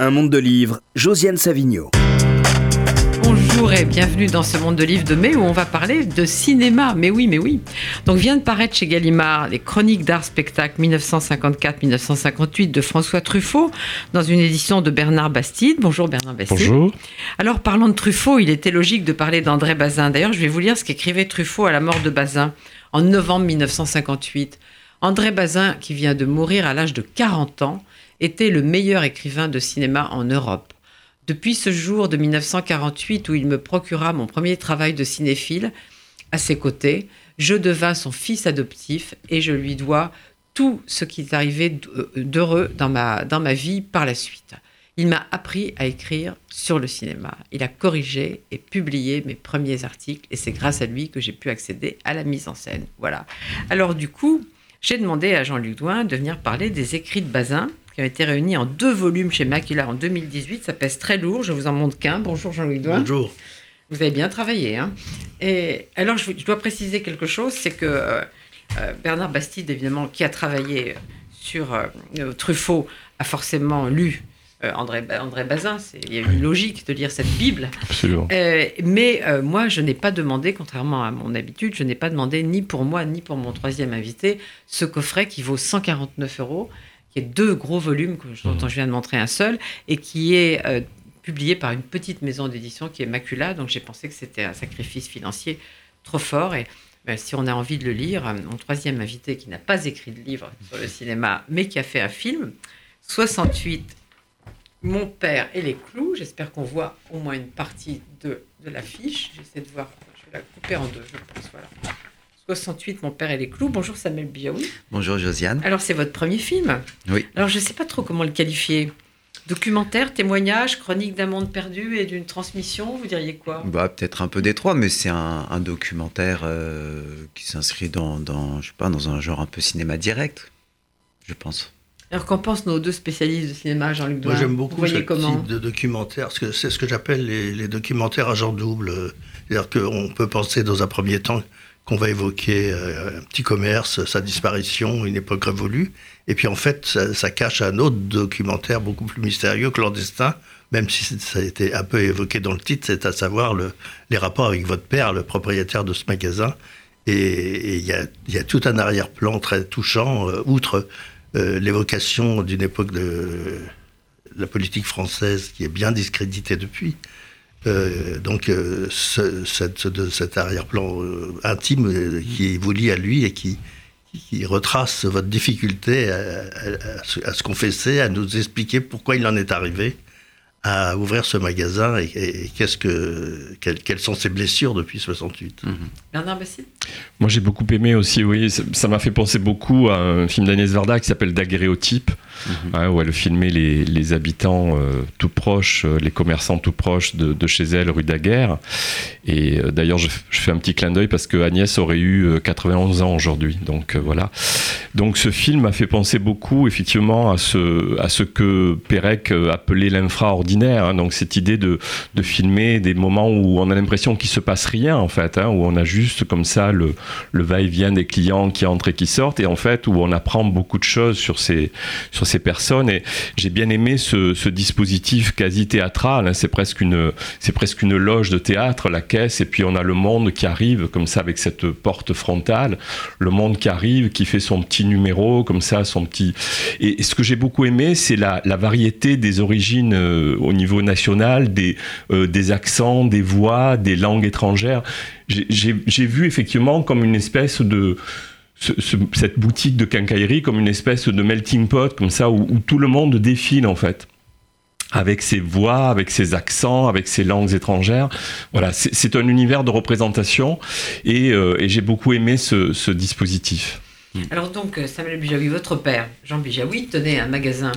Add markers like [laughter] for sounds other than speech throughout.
Un monde de livres, Josiane Savigno. Bonjour et bienvenue dans ce monde de livres de mai où on va parler de cinéma. Mais oui, mais oui. Donc vient de paraître chez Gallimard les Chroniques d'art spectacle 1954-1958 de François Truffaut dans une édition de Bernard Bastide. Bonjour Bernard Bastide. Bonjour. Alors parlant de Truffaut, il était logique de parler d'André Bazin. D'ailleurs, je vais vous lire ce qu'écrivait Truffaut à la mort de Bazin en novembre 1958. André Bazin, qui vient de mourir à l'âge de 40 ans, était le meilleur écrivain de cinéma en Europe. Depuis ce jour de 1948 où il me procura mon premier travail de cinéphile, à ses côtés, je devins son fils adoptif et je lui dois tout ce qui est arrivé d'heureux dans ma, dans ma vie par la suite. Il m'a appris à écrire sur le cinéma. Il a corrigé et publié mes premiers articles et c'est grâce à lui que j'ai pu accéder à la mise en scène. Voilà. Alors du coup, j'ai demandé à Jean-Luc Douin de venir parler des écrits de Bazin qui ont été réunis en deux volumes chez Macula en 2018. Ça pèse très lourd, je vous en montre qu'un. Bonjour Jean-Louis Douin. Bonjour. Vous avez bien travaillé. Hein Et alors, je, dois préciser quelque chose, c'est que euh, Bernard Bastide, évidemment, qui a travaillé sur euh, Truffaut, a forcément lu euh, André, André Bazin. Il y a une logique de lire cette Bible. Absolument. mais moi, je n'ai pas demandé, contrairement à mon habitude, je n'ai pas demandé ni pour moi, ni pour mon troisième invité, ce coffret qui vaut 149 euros qui est deux gros volumes, dont mmh. je viens de montrer un seul, et qui est euh, publié par une petite maison d'édition qui est Macula. Donc j'ai pensé que c'était un sacrifice financier trop fort. Et ben, si on a envie de le lire, euh, mon troisième invité qui n'a pas écrit de livre sur le cinéma, mais qui a fait un film, 68, Mon père et les clous. J'espère qu'on voit au moins une partie de, de l'affiche. J'essaie de voir, je vais la couper en deux, je pense. Voilà. 68, Mon père et les clous. Bonjour Samuel Biaoui. Bonjour Josiane. Alors c'est votre premier film. Oui. Alors je ne sais pas trop comment le qualifier. Documentaire, témoignage, chronique d'un monde perdu et d'une transmission, vous diriez quoi? Bah, Peut-être un peu détroit, mais c'est un, documentaire euh, qui s'inscrit dans, dans, je sais pas, dans un genre un peu cinéma direct, je pense. Alors qu'en pensent nos deux spécialistes de cinéma, Jean-Luc Moi j'aime beaucoup ce type de documentaire, parce que c'est ce que j'appelle les, les, documentaires à genre double. C'est-à-dire qu'on peut penser dans un premier temps qu'on va évoquer euh, un petit commerce, sa disparition, une époque révolue. Et puis en fait, ça, cache un autre documentaire beaucoup plus mystérieux, clandestin, même si ça a été un peu évoqué dans le titre, c'est à savoir le, les rapports avec votre père, le propriétaire de ce magasin. Et il y a, y a, tout un arrière-plan très touchant, euh, outre euh, l'évocation d'une époque de la politique française qui est bien discréditée depuis. Euh, donc euh, ce, cet arrière-plan euh, intime qui vous lie à lui et qui, qui retrace votre difficulté à, à, se confesser, à nous expliquer pourquoi il en est arrivé à ouvrir ce magasin et, qu'est-ce que, quelles, sont ses blessures depuis 68. Mhm. Bernard Moi j'ai beaucoup aimé aussi, oui, ça m'a fait penser beaucoup à un film d'Agnès Varda qui s'appelle Daguerréotype, mhm. hein, où elle filmait les, les habitants euh, tout proches, euh, les commerçants tout proches de, de chez elle, rue Daguerre. Et euh, d'ailleurs je, je, fais un petit clin d'œil parce que Agnès aurait eu 91 ans aujourd'hui, donc voilà. Donc ce film m'a fait penser beaucoup effectivement à ce, à ce que Pérec appelait l'infraordinaire Hein. donc cette idée de, filmer des moments où on a l'impression qu'il se passe rien en fait, hein, où on a juste comme ça le, va-et-vient des clients qui entrent et qui sortent, et en fait où on apprend beaucoup de choses sur ces, personnes. Et j'ai bien aimé ce, dispositif quasi théâtral. Hein. c'est presque une loge de théâtre, la caisse, et puis on a le monde qui arrive comme ça avec cette porte frontale, le monde qui arrive, qui fait son petit numéro comme ça, son petit. Et, ce que j'ai beaucoup aimé, c'est la, la, variété des origines euh, au niveau national, des, euh, des accents, des voix, des langues étrangères. J'ai vu effectivement comme une espèce de... cette boutique de quincaillerie comme une espèce de melting pot, comme ça, où, tout le monde défile en fait avec ses voix, avec ses accents, avec ses langues étrangères. Voilà, c'est un univers de représentation et, euh, et j'ai beaucoup aimé ce, ce dispositif. Alors donc, Samuel Bijawi, votre père, Jean Bijawi, tenait un magasin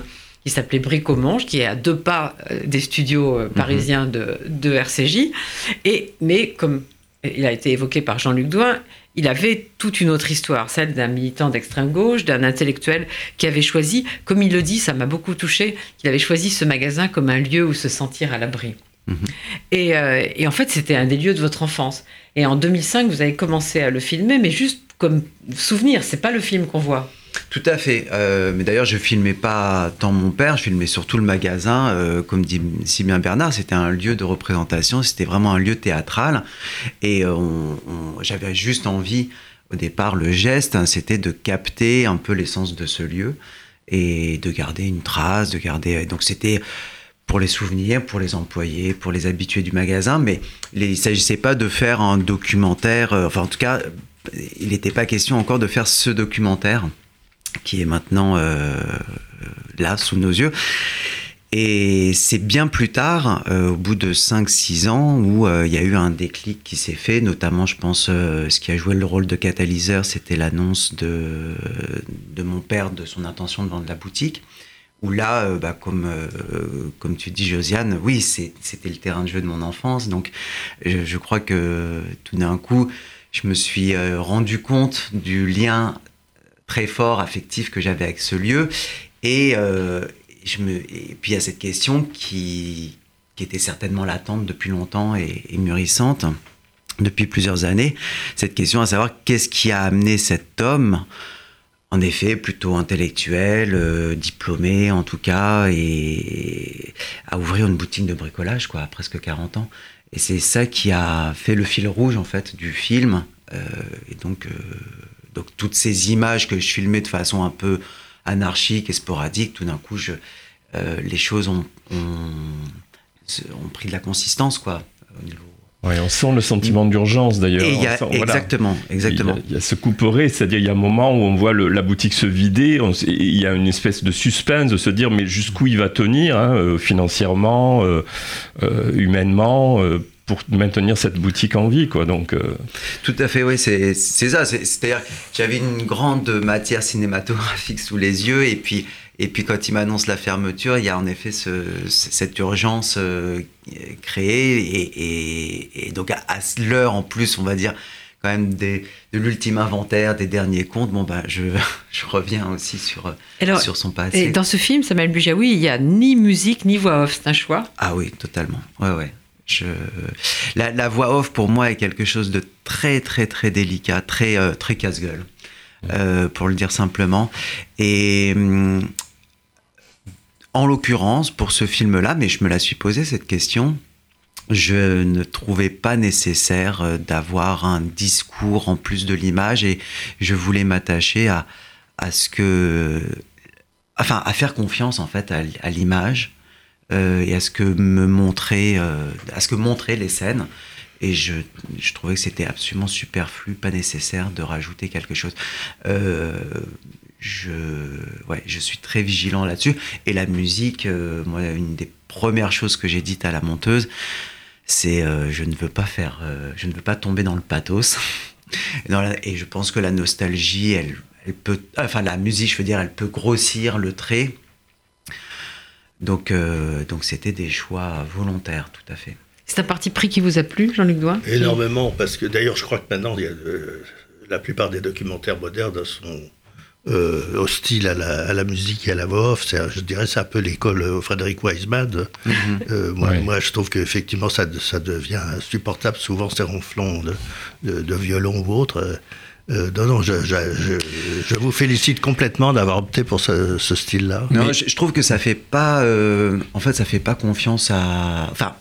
qui s'appelait Bricomange, qui est à deux pas euh, des studios euh, parisiens de, de, RCJ. Et, mais comme il a été évoqué par Jean-Luc Douin, il avait toute une autre histoire, celle d'un militant d'extrême gauche, d'un intellectuel qui avait choisi, comme il le dit, ça m'a beaucoup touché, qu'il avait choisi ce magasin comme un lieu où se sentir à l'abri. Mhm. Et, euh, et, en fait, c'était un des lieux de votre enfance. Et en 2005, vous avez commencé à le filmer, mais juste comme souvenir, c'est pas le film qu'on voit. Tout à fait. Euh, mais d'ailleurs, je filmais pas tant mon père, je filmais surtout le magasin. Euh, comme dit si bien Bernard, c'était un lieu de représentation, c'était vraiment un lieu théâtral. Et j'avais juste envie, au départ, le geste, hein, c'était de capter un peu l'essence de ce lieu et de garder une trace, de garder. Donc c'était pour les souvenirs, pour les employés, pour les habitués du magasin, mais il ne s'agissait pas de faire un documentaire, euh, enfin en tout cas, il n'était pas question encore de faire ce documentaire qui est maintenant euh, là sous nos yeux. Et c'est bien plus tard, euh, au bout de 5-6 ans, où il y a eu un déclic qui s'est fait, notamment, je pense, ce qui a joué le rôle de catalyseur, c'était l'annonce de, de mon père de son intention de vendre la boutique où là, euh, bah, comme, euh, comme tu dis, Josiane, oui, c'était le terrain de jeu de mon enfance. Donc, je, crois que tout d'un coup, je me suis euh, rendu compte du lien très fort affectif que j'avais avec ce lieu. Et, je me, et puis, il y a cette question qui, qui était certainement latente depuis longtemps et, et mûrissante depuis plusieurs années. Cette question à savoir qu'est-ce qui a amené cet homme en effet, plutôt intellectuel, euh, diplômé en tout cas, et à ouvrir une boutique de bricolage, quoi, à presque 40 ans. Et c'est ça qui a fait le fil rouge, en fait, du film. Euh, et donc, euh, donc, toutes ces images que je filmais de façon un peu anarchique et sporadique, tout d'un coup, je, les choses ont, ont, ont, pris de la consistance, quoi, au niveau Ouais, on sent le sentiment d'urgence d'ailleurs. exactement, exactement. Il y, a, ce couperé, c'est-à-dire il y a un moment où on voit la boutique se vider, il y a une espèce de suspense de se dire mais jusqu'où il va tenir, hein, euh, financièrement, euh, euh, humainement pour maintenir cette boutique en vie, quoi. Donc, tout à fait, oui, c'est ça. C'est-à-dire, j'avais une grande matière cinématographique sous les yeux, et puis et puis quand il m'annonce la fermeture, il y a en effet ce, cette urgence euh, créée. Et, et, donc à, l'heure en plus, on va dire, quand même des, de l'ultime inventaire, des derniers comptes, bon ben je, [laughs] je reviens aussi sur, sur son passé. Et dans ce film, Samuel Bujaoui, il n'y a ni musique ni voix off, c'est un choix? Ah oui, totalement. Ouais, ouais. Je... La, la, voix off pour moi est quelque chose de très très très délicat, très euh, très casse-gueule, euh, pour le dire simplement. Et hum, en l'occurrence, pour ce film-là, mais je me la suis posé cette question, je ne trouvais pas nécessaire euh, d'avoir un discours en plus de l'image et je voulais m'attacher à, à ce que. Enfin, à faire confiance en fait à, l'image euh, et à ce que me montrer, euh, à ce que les scènes. Et je, je trouvais que c'était absolument superflu, pas nécessaire de rajouter quelque chose je, ouais, je suis très vigilant là-dessus. Et la musique, euh, moi, une des premières choses que j'ai dites à la monteuse, c'est euh, je ne veux pas faire, euh, je ne veux pas tomber dans le pathos. [laughs] et je pense que la nostalgie, elle, elle peut, enfin la musique, je veux dire, elle peut grossir le trait. Donc, donc c'était des choix volontaires, tout à fait. C'est un parti pris qui vous a plu, Jean-Luc Doigt Énormément, parce que d'ailleurs, je crois que maintenant, il y a, la plupart des documentaires modernes sont euh, hostile à la, musique et à la voix off. Je dirais c'est un peu l'école euh, Frédéric Wiseman. Mhm. Euh, moi, je trouve qu'effectivement, ça, ça devient insupportable, souvent ces ronflons de, de violon ou autre. Euh, non, non, je, vous félicite complètement d'avoir opté pour ce, style-là. Non, je, trouve que ça fait pas, euh, en fait, ça fait pas confiance à. Enfin,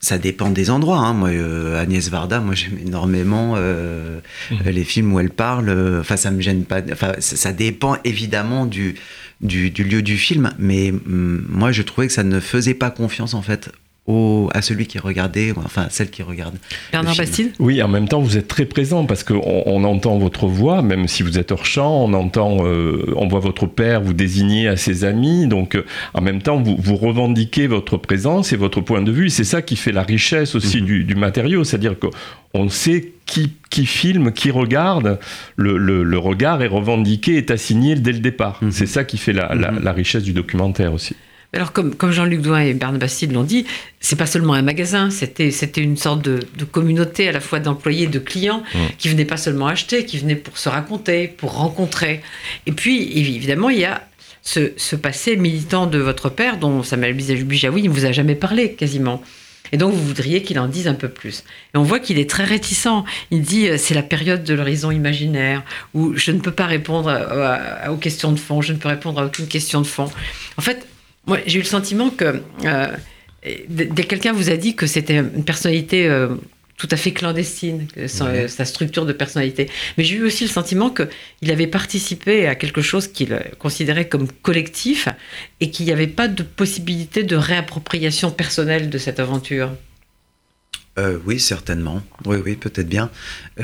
ça dépend des endroits. Hein. Moi, euh, Agnès Varda, moi j'aime énormément mmh. les films où elle parle. Enfin, ça me gêne pas. Enfin, ça, dépend évidemment du, du, du, lieu du film, mais mm, moi je trouvais que ça ne faisait pas confiance en fait à celui qui regardait, enfin celle qui regarde. Bernard Bastide Oui, en même temps, vous êtes très présent parce qu'on on entend votre voix, même si vous êtes hors champ, on entend, euh, on voit votre père vous désigner à ses amis, donc euh, en même temps, vous, vous revendiquez votre présence et votre point de vue, c'est ça qui fait la richesse aussi mhm. du, matériau, c'est-à-dire qu'on sait qui, qui, filme, qui regarde, le, le, regard est revendiqué, est assigné dès le départ. Mhm. C'est ça qui fait la, la, mhm. la richesse du documentaire aussi. Alors, comme, comme Jean-Luc Douin et Bernard Bastide l'ont dit, c'est pas seulement un magasin, c'était, une sorte de, communauté à la fois d'employés et de clients mmh. qui venaient pas seulement acheter, qui venaient pour se raconter, pour rencontrer. Et puis, évidemment, il y a ce, passé militant de votre père, dont Samuel Bijawi ne vous a jamais parlé quasiment. Et donc, vous voudriez qu'il en dise un peu plus. Et on voit qu'il est très réticent. Il dit euh, c'est la période de l'horizon imaginaire où je ne peux pas répondre aux questions de fond, je ne peux répondre à aucune question de fond. En fait, moi, j'ai eu le sentiment que euh, quelqu'un vous a dit que c'était une personnalité euh, tout à fait clandestine, sa, structure de personnalité. Mais j'ai eu aussi le sentiment qu'il avait participé à quelque chose qu'il considérait comme collectif et qu'il n'y avait pas de possibilité de réappropriation personnelle de cette aventure. Euh, oui, certainement. Oui, oui, peut-être bien. [clears throat]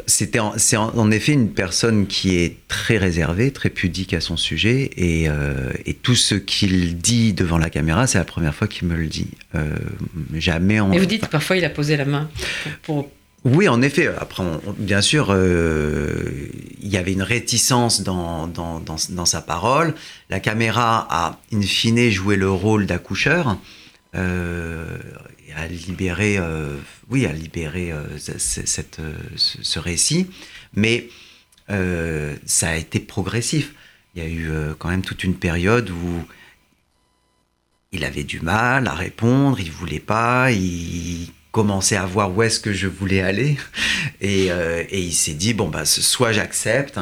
Euh, c'était c'est en, effet une personne qui est très réservée, très pudique à son sujet, et, euh, et tout ce qu'il dit devant la caméra, c'est la première fois qu'il me le dit. jamais en. Et vous dites que parfois il a posé la main pour. Oui, en effet. Après, bien sûr, il y avait une réticence dans, dans, dans, dans, sa parole. La caméra a, in fine, joué le rôle d'accoucheur. Euh, à libérer, euh, oui, à libérer euh, euh, ce, récit, mais ça a été progressif. Il y a eu quand même toute une période où il avait du mal à répondre, il voulait pas, il commençait à voir où est-ce que je voulais aller, [laughs] et, il s'est dit bon bah soit j'accepte,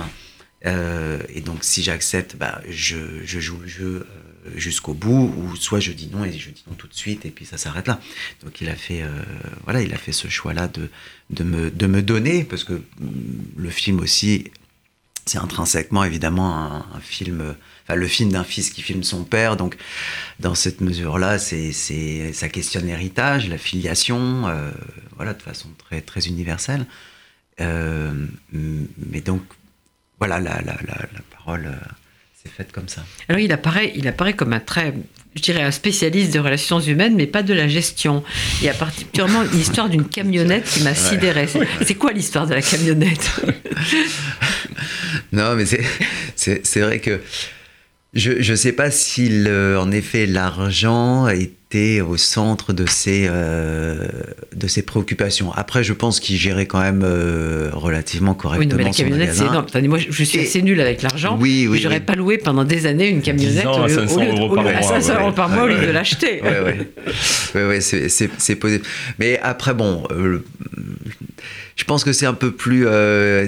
et donc si j'accepte, bah je, joue le jeu jusqu'au bout, ou soit je dis non et je dis non tout de suite et puis ça s'arrête là. Donc il a fait, euh, voilà, il a fait ce choix-là de, de, me, de me donner, parce que mm, le film aussi, c'est intrinsèquement évidemment un, film, enfin le film d'un fils qui filme son père, donc dans cette mesure-là, c'est, ça questionne l'héritage, la filiation, euh, voilà, de façon très, très universelle. Euh, mais donc, voilà, la, la, la parole fait comme ça. Alors il apparaît, il apparaît comme un très, je dirais, un spécialiste de relations humaines, mais pas de la gestion. Il y a particulièrement l'histoire d'une camionnette qui m'a sidéré. C'est quoi l'histoire de la camionnette? [laughs] Non, mais c'est vrai que je ne sais pas si, en effet, l'argent était au centre de ses, euh, de ses préoccupations. Après, je pense qu'il gérait quand même euh, relativement correctement oui, mais la camionnette, c'est énorme. moi, je suis assez nul avec l'argent. Oui, oui. J'aurais pas loué pendant des années une camionnette ans à 500 euros par mois. 500 euros par mois au lieu de l'acheter. Oui, oui, [laughs] c'est possible. Mais après, bon, euh, je pense que c'est un peu plus. Euh,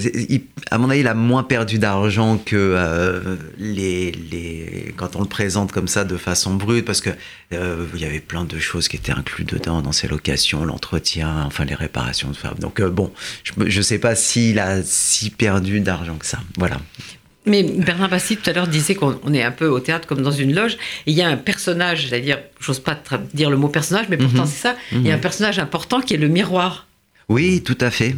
à mon avis, il a moins perdu d'argent que euh, les, les, quand on le présente comme ça de façon brute, parce que euh, il y avait plein de choses qui étaient incluses dedans, dans ses locations, l'entretien, enfin les réparations de femmes. Donc bon, je ne sais pas s'il a si perdu d'argent que ça. Voilà. Mais Bernard Bassi tout à l'heure disait qu'on est un peu au théâtre comme dans une loge. Et il y a un personnage, c'est-à-dire, j'ose pas dire le mot personnage, mais pourtant mhm. c'est ça. Il y a un mhm. personnage important qui est le miroir. Oui, tout à fait.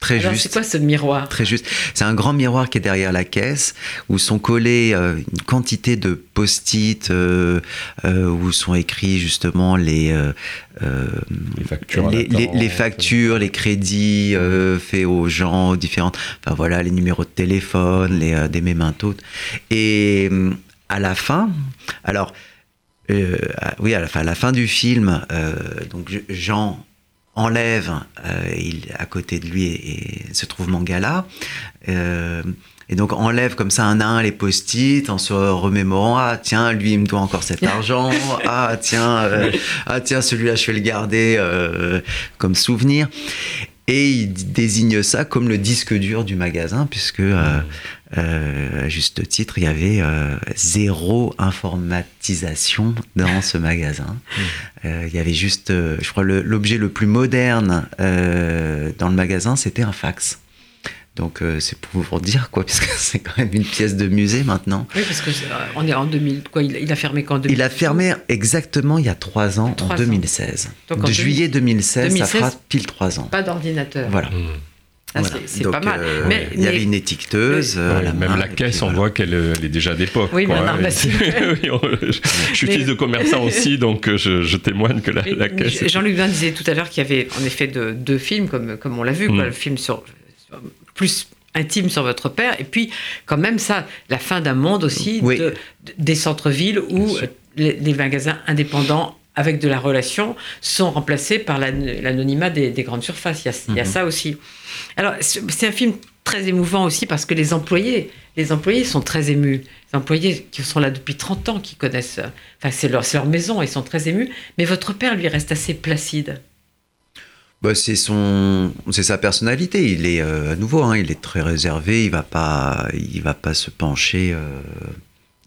Très Alors, juste. C'est quoi ce miroir? Très juste. C'est un grand miroir qui est derrière la caisse où sont collés euh, une quantité de post-it euh, euh, où sont écrits justement les les factures, les, factures, les crédits faits aux gens différentes. Enfin voilà, les numéros de téléphone, les des mémentos. Et à la fin, alors oui, à la fin, à la fin du film, donc Jean enlève, euh, il, à côté de lui et, se trouve Mangala. Euh, et donc enlève comme ça un à un les post-it en se remémorant ah tiens lui il me doit encore cet argent ah tiens euh, ah tiens celui-là je vais le garder comme souvenir et il désigne ça comme le disque dur du magasin, puisque, euh, euh, à juste titre, il y avait euh, zéro informatisation dans ce magasin. Mmh. [laughs] il y avait juste, je crois, l'objet le, plus moderne dans le magasin, c'était un fax. Donc c'est pour vous dire quoi, [laughs] puisque c'est quand même une pièce de musée maintenant. Oui, parce que on est en 2000. Quoi, il, a fermé quand 2016 Il a fermé exactement il y a trois ans, en 2016. de juillet 2016, ça fera pile trois ans. Pas d'ordinateur. Voilà. Mmh. Ah, c'est pas mal. Euh, mais, il y avait une étiqueteuse. Euh, même la caisse, on voit qu'elle euh, est déjà d'époque. Oui, quoi, hein. [laughs] je, suis fils de commerçant aussi, donc je, témoigne que la, caisse. Jean-Luc Vin disait tout à l'heure qu'il y avait en effet deux films, comme, comme on l'a vu, quoi, mmh. le film sur plus intime sur votre père, et puis quand même ça, la fin d'un monde aussi, des centres-villes où les, magasins indépendants avec de la relation sont remplacés par l'anonymat des, grandes surfaces. Il y a, mhm. ça aussi. Alors, c'est un film très émouvant aussi parce que les employés, les employés sont très émus. Les employés qui sont là depuis 30 ans, qui connaissent, enfin c'est leur, leur maison, ils sont très émus. Mais votre père, lui, reste assez placide. Bah, c'est son, c'est sa personnalité. Il est euh, à nouveau, hein, il est très réservé. Il va pas, il va pas se pencher euh,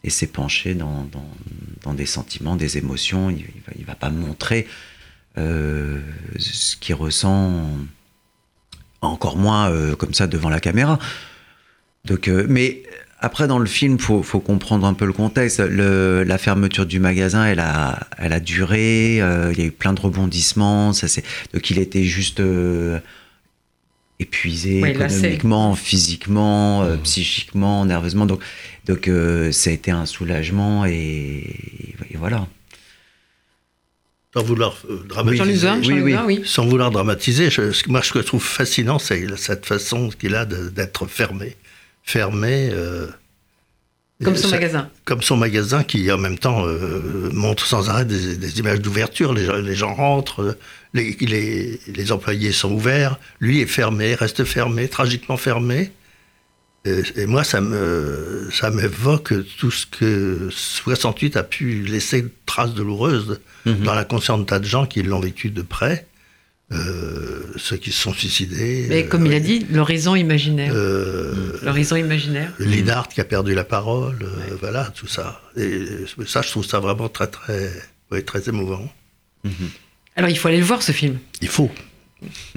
et s'épancher dans, dans, dans, des sentiments, des émotions. Il, il, va, pas montrer euh, ce qu'il ressent, encore moins euh, comme ça devant la caméra. Donc, euh, mais après, dans le film, faut, faut comprendre un peu le contexte. Le, la fermeture du magasin, elle a, elle a duré. Euh, il y a eu plein de rebondissements. Ça, donc il était juste euh, épuisé Oui, économiquement, physiquement, euh, psychiquement, nerveusement. Donc, donc euh, ça a été un soulagement et, et voilà. Sans vouloir euh, dramatiser. Oui, oui. Sans vouloir dramatiser, je- ce que- moi ce que je trouve fascinant, c'est cette façon qu'il a d'être fermé. Fermé. euh, Comme son ça- magasin. Comme son magasin qui en même temps euh, montre sans arrêt des, des images d'ouverture. Les gens, les gens rentrent, les, les, les employés sont ouverts. Lui est fermé, reste fermé, tragiquement fermé. Et, et moi, ça me, ça m'évoque tout ce que 68 a pu laisser de traces douloureuses Mhm. dans la conscience de tas de gens qui l'ont vécu de près. Euh, ceux qui se sont suicidés. Mais euh, comme il a dit, l'horizon imaginaire. euh, L'horizon imaginaire. Lidard qui a perdu la parole, euh, voilà, tout ça. Et ça, je trouve ça vraiment très, très, ouais, très émouvant. Alors il faut aller le voir ce film. Il faut.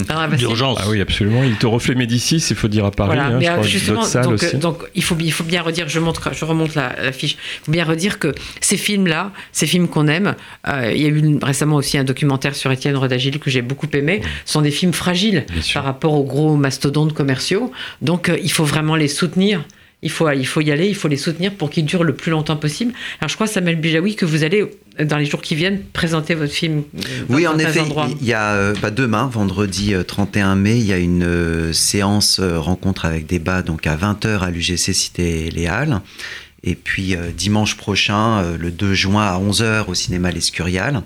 Alors, Bastille, D'urgence. Ah oui, absolument. Il te reflet Médicis, il faut dire à Paris. Voilà, hein, mais je euh, crois, justement, d'autres salles donc, aussi. donc il, faut, il faut bien redire, je, montre, je remonte la, la fiche, il faut bien redire que ces films-là, ces films qu'on aime, euh, il y a eu récemment aussi un documentaire sur Étienne Rodagil que j'ai beaucoup aimé, sont des films fragiles Bien sûr. par rapport aux gros mastodontes commerciaux, donc euh, il faut vraiment les soutenir. Il faut, il faut y aller, il faut les soutenir pour qu'ils durent le plus longtemps possible. Alors je crois, Samuel Bijawi, que vous allez, euh, dans les jours qui viennent, présenter votre film euh, dans Oui, en effet, endroits. il y a euh, bah, demain, vendredi euh, 31 mai, il y a une euh, séance euh, rencontre avec débat donc à 20h à l'UGC Cité Les Halles. Et puis euh, dimanche prochain, euh, le 2 juin à 11h au cinéma L'Escurial.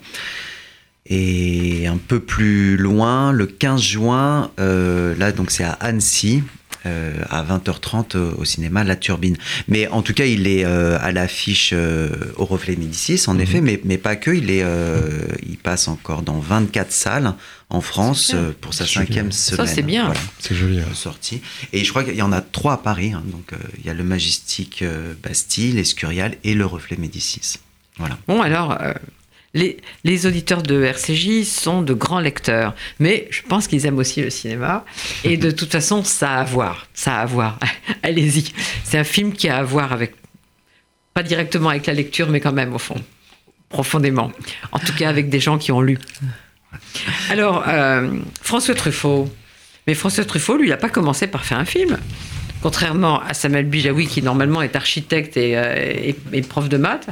Et un peu plus loin, le 15 juin, euh, là donc c'est à Annecy, euh, à 20h30 euh, au cinéma La Turbine. Mais en tout cas, il est euh, à l'affiche euh, au Reflet Médicis, en effet, mais, mais pas que. Il, est, euh, il passe encore dans 24 salles en France euh, pour sa cinquième Ça, semaine. c'est bien. Voilà, C'est joli. hein. sortie. Et je crois qu'il y en a trois à Paris. hein. donc, euh, il y a le Majestic euh, Bastille, l'Escurial et le Reflet Médicis. Voilà. Bon, alors, euh, les, auditeurs de RCJ sont de grands lecteurs, mais je pense qu'ils aiment aussi le cinéma. Et de toute façon, ça a à voir. Ça à voir. [laughs] Allez-y. C'est un film qui a à voir avec, pas directement avec la lecture, mais quand même, au fond, profondément. En tout cas, avec des gens qui ont lu. Alors, euh, François Truffaut. Mais François Truffaut, lui, il n'a pas commencé par faire un film. Contrairement à Samuel Bijawi, qui normalement est architecte et, euh, et- et prof de maths,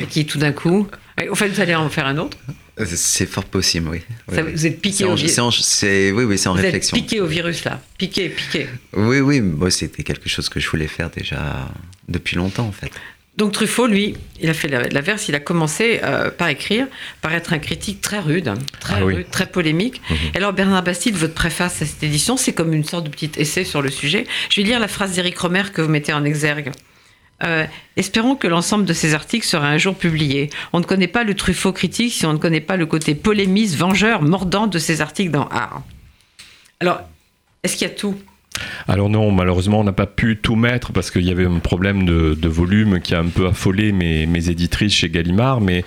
et qui tout d'un coup. Au fait, vous allez en faire un autre Euh, C'est fort possible, oui. Ça, Oui, Vous êtes piqué au virus. oui, oui, c'est en Vous êtes réflexion. piqué au virus là. Piqué, piqué. Oui, oui, moi c'était quelque chose que je voulais faire déjà depuis longtemps en fait. Donc Truffaut, lui, il a fait la- l'inverse. Il a commencé euh, par écrire, par être un critique très rude, très Ah oui. rude, très polémique. Et Alors Bernard Bastide, votre préface à cette édition, c'est comme une sorte de petit essai sur le sujet. Je vais lire la phrase d'Éric Romer que vous mettez en exergue. Euh, espérons que l'ensemble de ces articles sera un jour publié. On ne connaît pas le Truffaut critique si on ne connaît pas le côté polémiste, vengeur, mordant de ces articles dans Art. Alors, est-ce qu'il y a tout? Alors non, malheureusement, on n'a pas pu tout mettre parce qu'il y avait un problème de, volume qui a un peu affolé mes, éditrices chez Gallimard, mais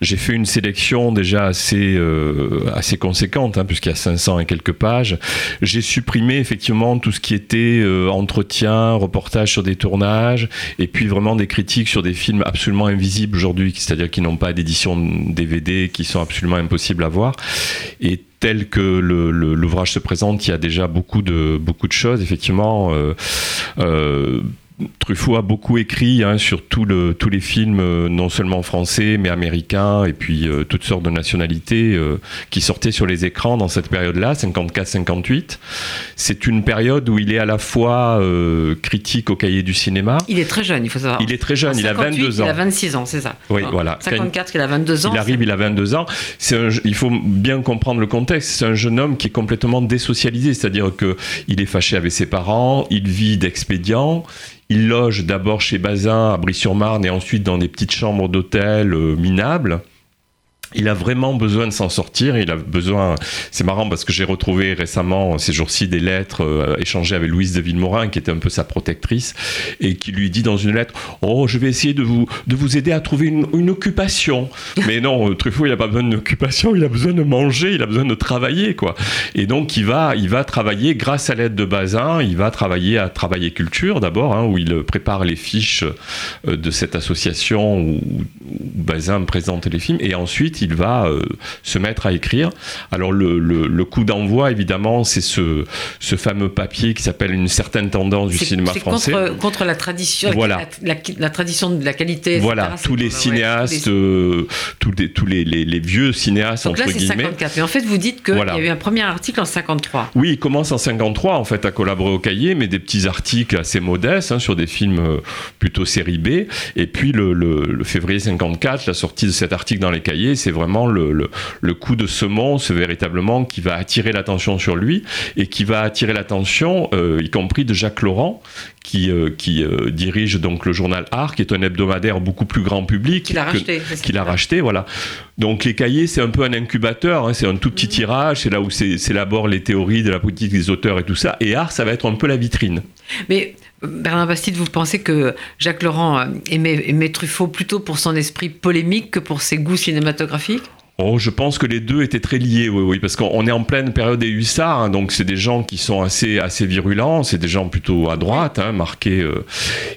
j'ai fait une sélection déjà assez, euh, assez conséquente, hein, puisqu'il y a 500 et quelques pages. J'ai supprimé effectivement tout ce qui était euh, entretien, reportage sur des tournages, et puis vraiment des critiques sur des films absolument invisibles aujourd'hui, c'est-à-dire qui n'ont pas d'édition DVD, qui sont absolument impossibles à voir. Tel que le- le- l'ouvrage se présente, il y a déjà beaucoup de, beaucoup de choses, effectivement. euh, euh, Truffaut a beaucoup écrit hein, sur tous les films, euh, non seulement français, mais américains, et puis euh, toutes sortes de nationalités euh, qui sortaient sur les écrans dans cette période-là, 54-58. C'est une période où il est à la fois critique au cahier du cinéma. Il est très jeune, il faut savoir. Il est très jeune, il a 22 ans. Il a 26 ans, c'est ça. Oui, voilà. 54, il a 22 ans. Il arrive, il a 22 ans. il faut bien comprendre le contexte. C'est un jeune homme qui est complètement désocialisé, c'est-à-dire qu'il est fâché avec ses parents, il vit d'expédients il loge d'abord chez Bazin à Brie-sur-Marne et ensuite dans des petites chambres d'hôtel euh, minables il a vraiment besoin de s'en sortir. Il a besoin. C'est marrant parce que j'ai retrouvé récemment ces jours-ci des lettres euh, échangées avec Louise de Villemorin, qui était un peu sa protectrice, et qui lui dit dans une lettre "Oh, je vais essayer de vous de vous aider à trouver une, occupation." [laughs] Mais non, Truffaut, il n'a pas besoin d'occupation. Il a besoin de manger. Il a besoin de travailler, quoi. Et donc, il va il va travailler grâce à l'aide de Bazin. Il va travailler à Travailler Culture d'abord, hein, où il prépare les fiches euh, de cette association où, où Bazin présente les films, et ensuite il va euh, se mettre à écrire. Alors le, coup d'envoi, évidemment, c'est ce, ce fameux papier qui s'appelle Une certaine tendance du cinéma français. Contre, contre la tradition, voilà. la, tradition de la qualité. Voilà, tous les cinéastes, euh, tous, les, tous les, les, vieux cinéastes, Donc là, c'est 54. Mais en fait, vous dites qu'il y a eu un premier article en 53. Oui, il commence en 53, en fait, à collaborer au cahier, mais des petits articles assez modestes hein, sur des films euh, plutôt série B. Et puis, le, le février 54, la sortie de cet article dans les cahiers, c'est vraiment le, le, coup de semence véritablement qui va attirer l'attention sur lui et qui va attirer l'attention, euh, y compris de Jacques Laurent, qui, euh, qui euh, dirige donc le journal Art, qui est un hebdomadaire beaucoup plus grand public. Qu'il a racheté. Qu'il a racheté, voilà. Donc les cahiers, c'est un peu un incubateur, hein, c'est un tout petit mm. tirage, c'est là où s'élaborent les théories de la politique des auteurs et tout ça. Et Art, ça va être un peu la vitrine. Mais Bernard Bastide, vous pensez que Jacques Laurent aimait, aimait Truffaut plutôt pour son esprit polémique que pour ses goûts cinématographiques? Oh, je pense que les deux étaient très liés, oui, oui, parce qu'on est en pleine période des hussards, hein, donc c'est des gens qui sont assez, assez virulents, c'est des gens plutôt à droite, hein, marqués. Euh,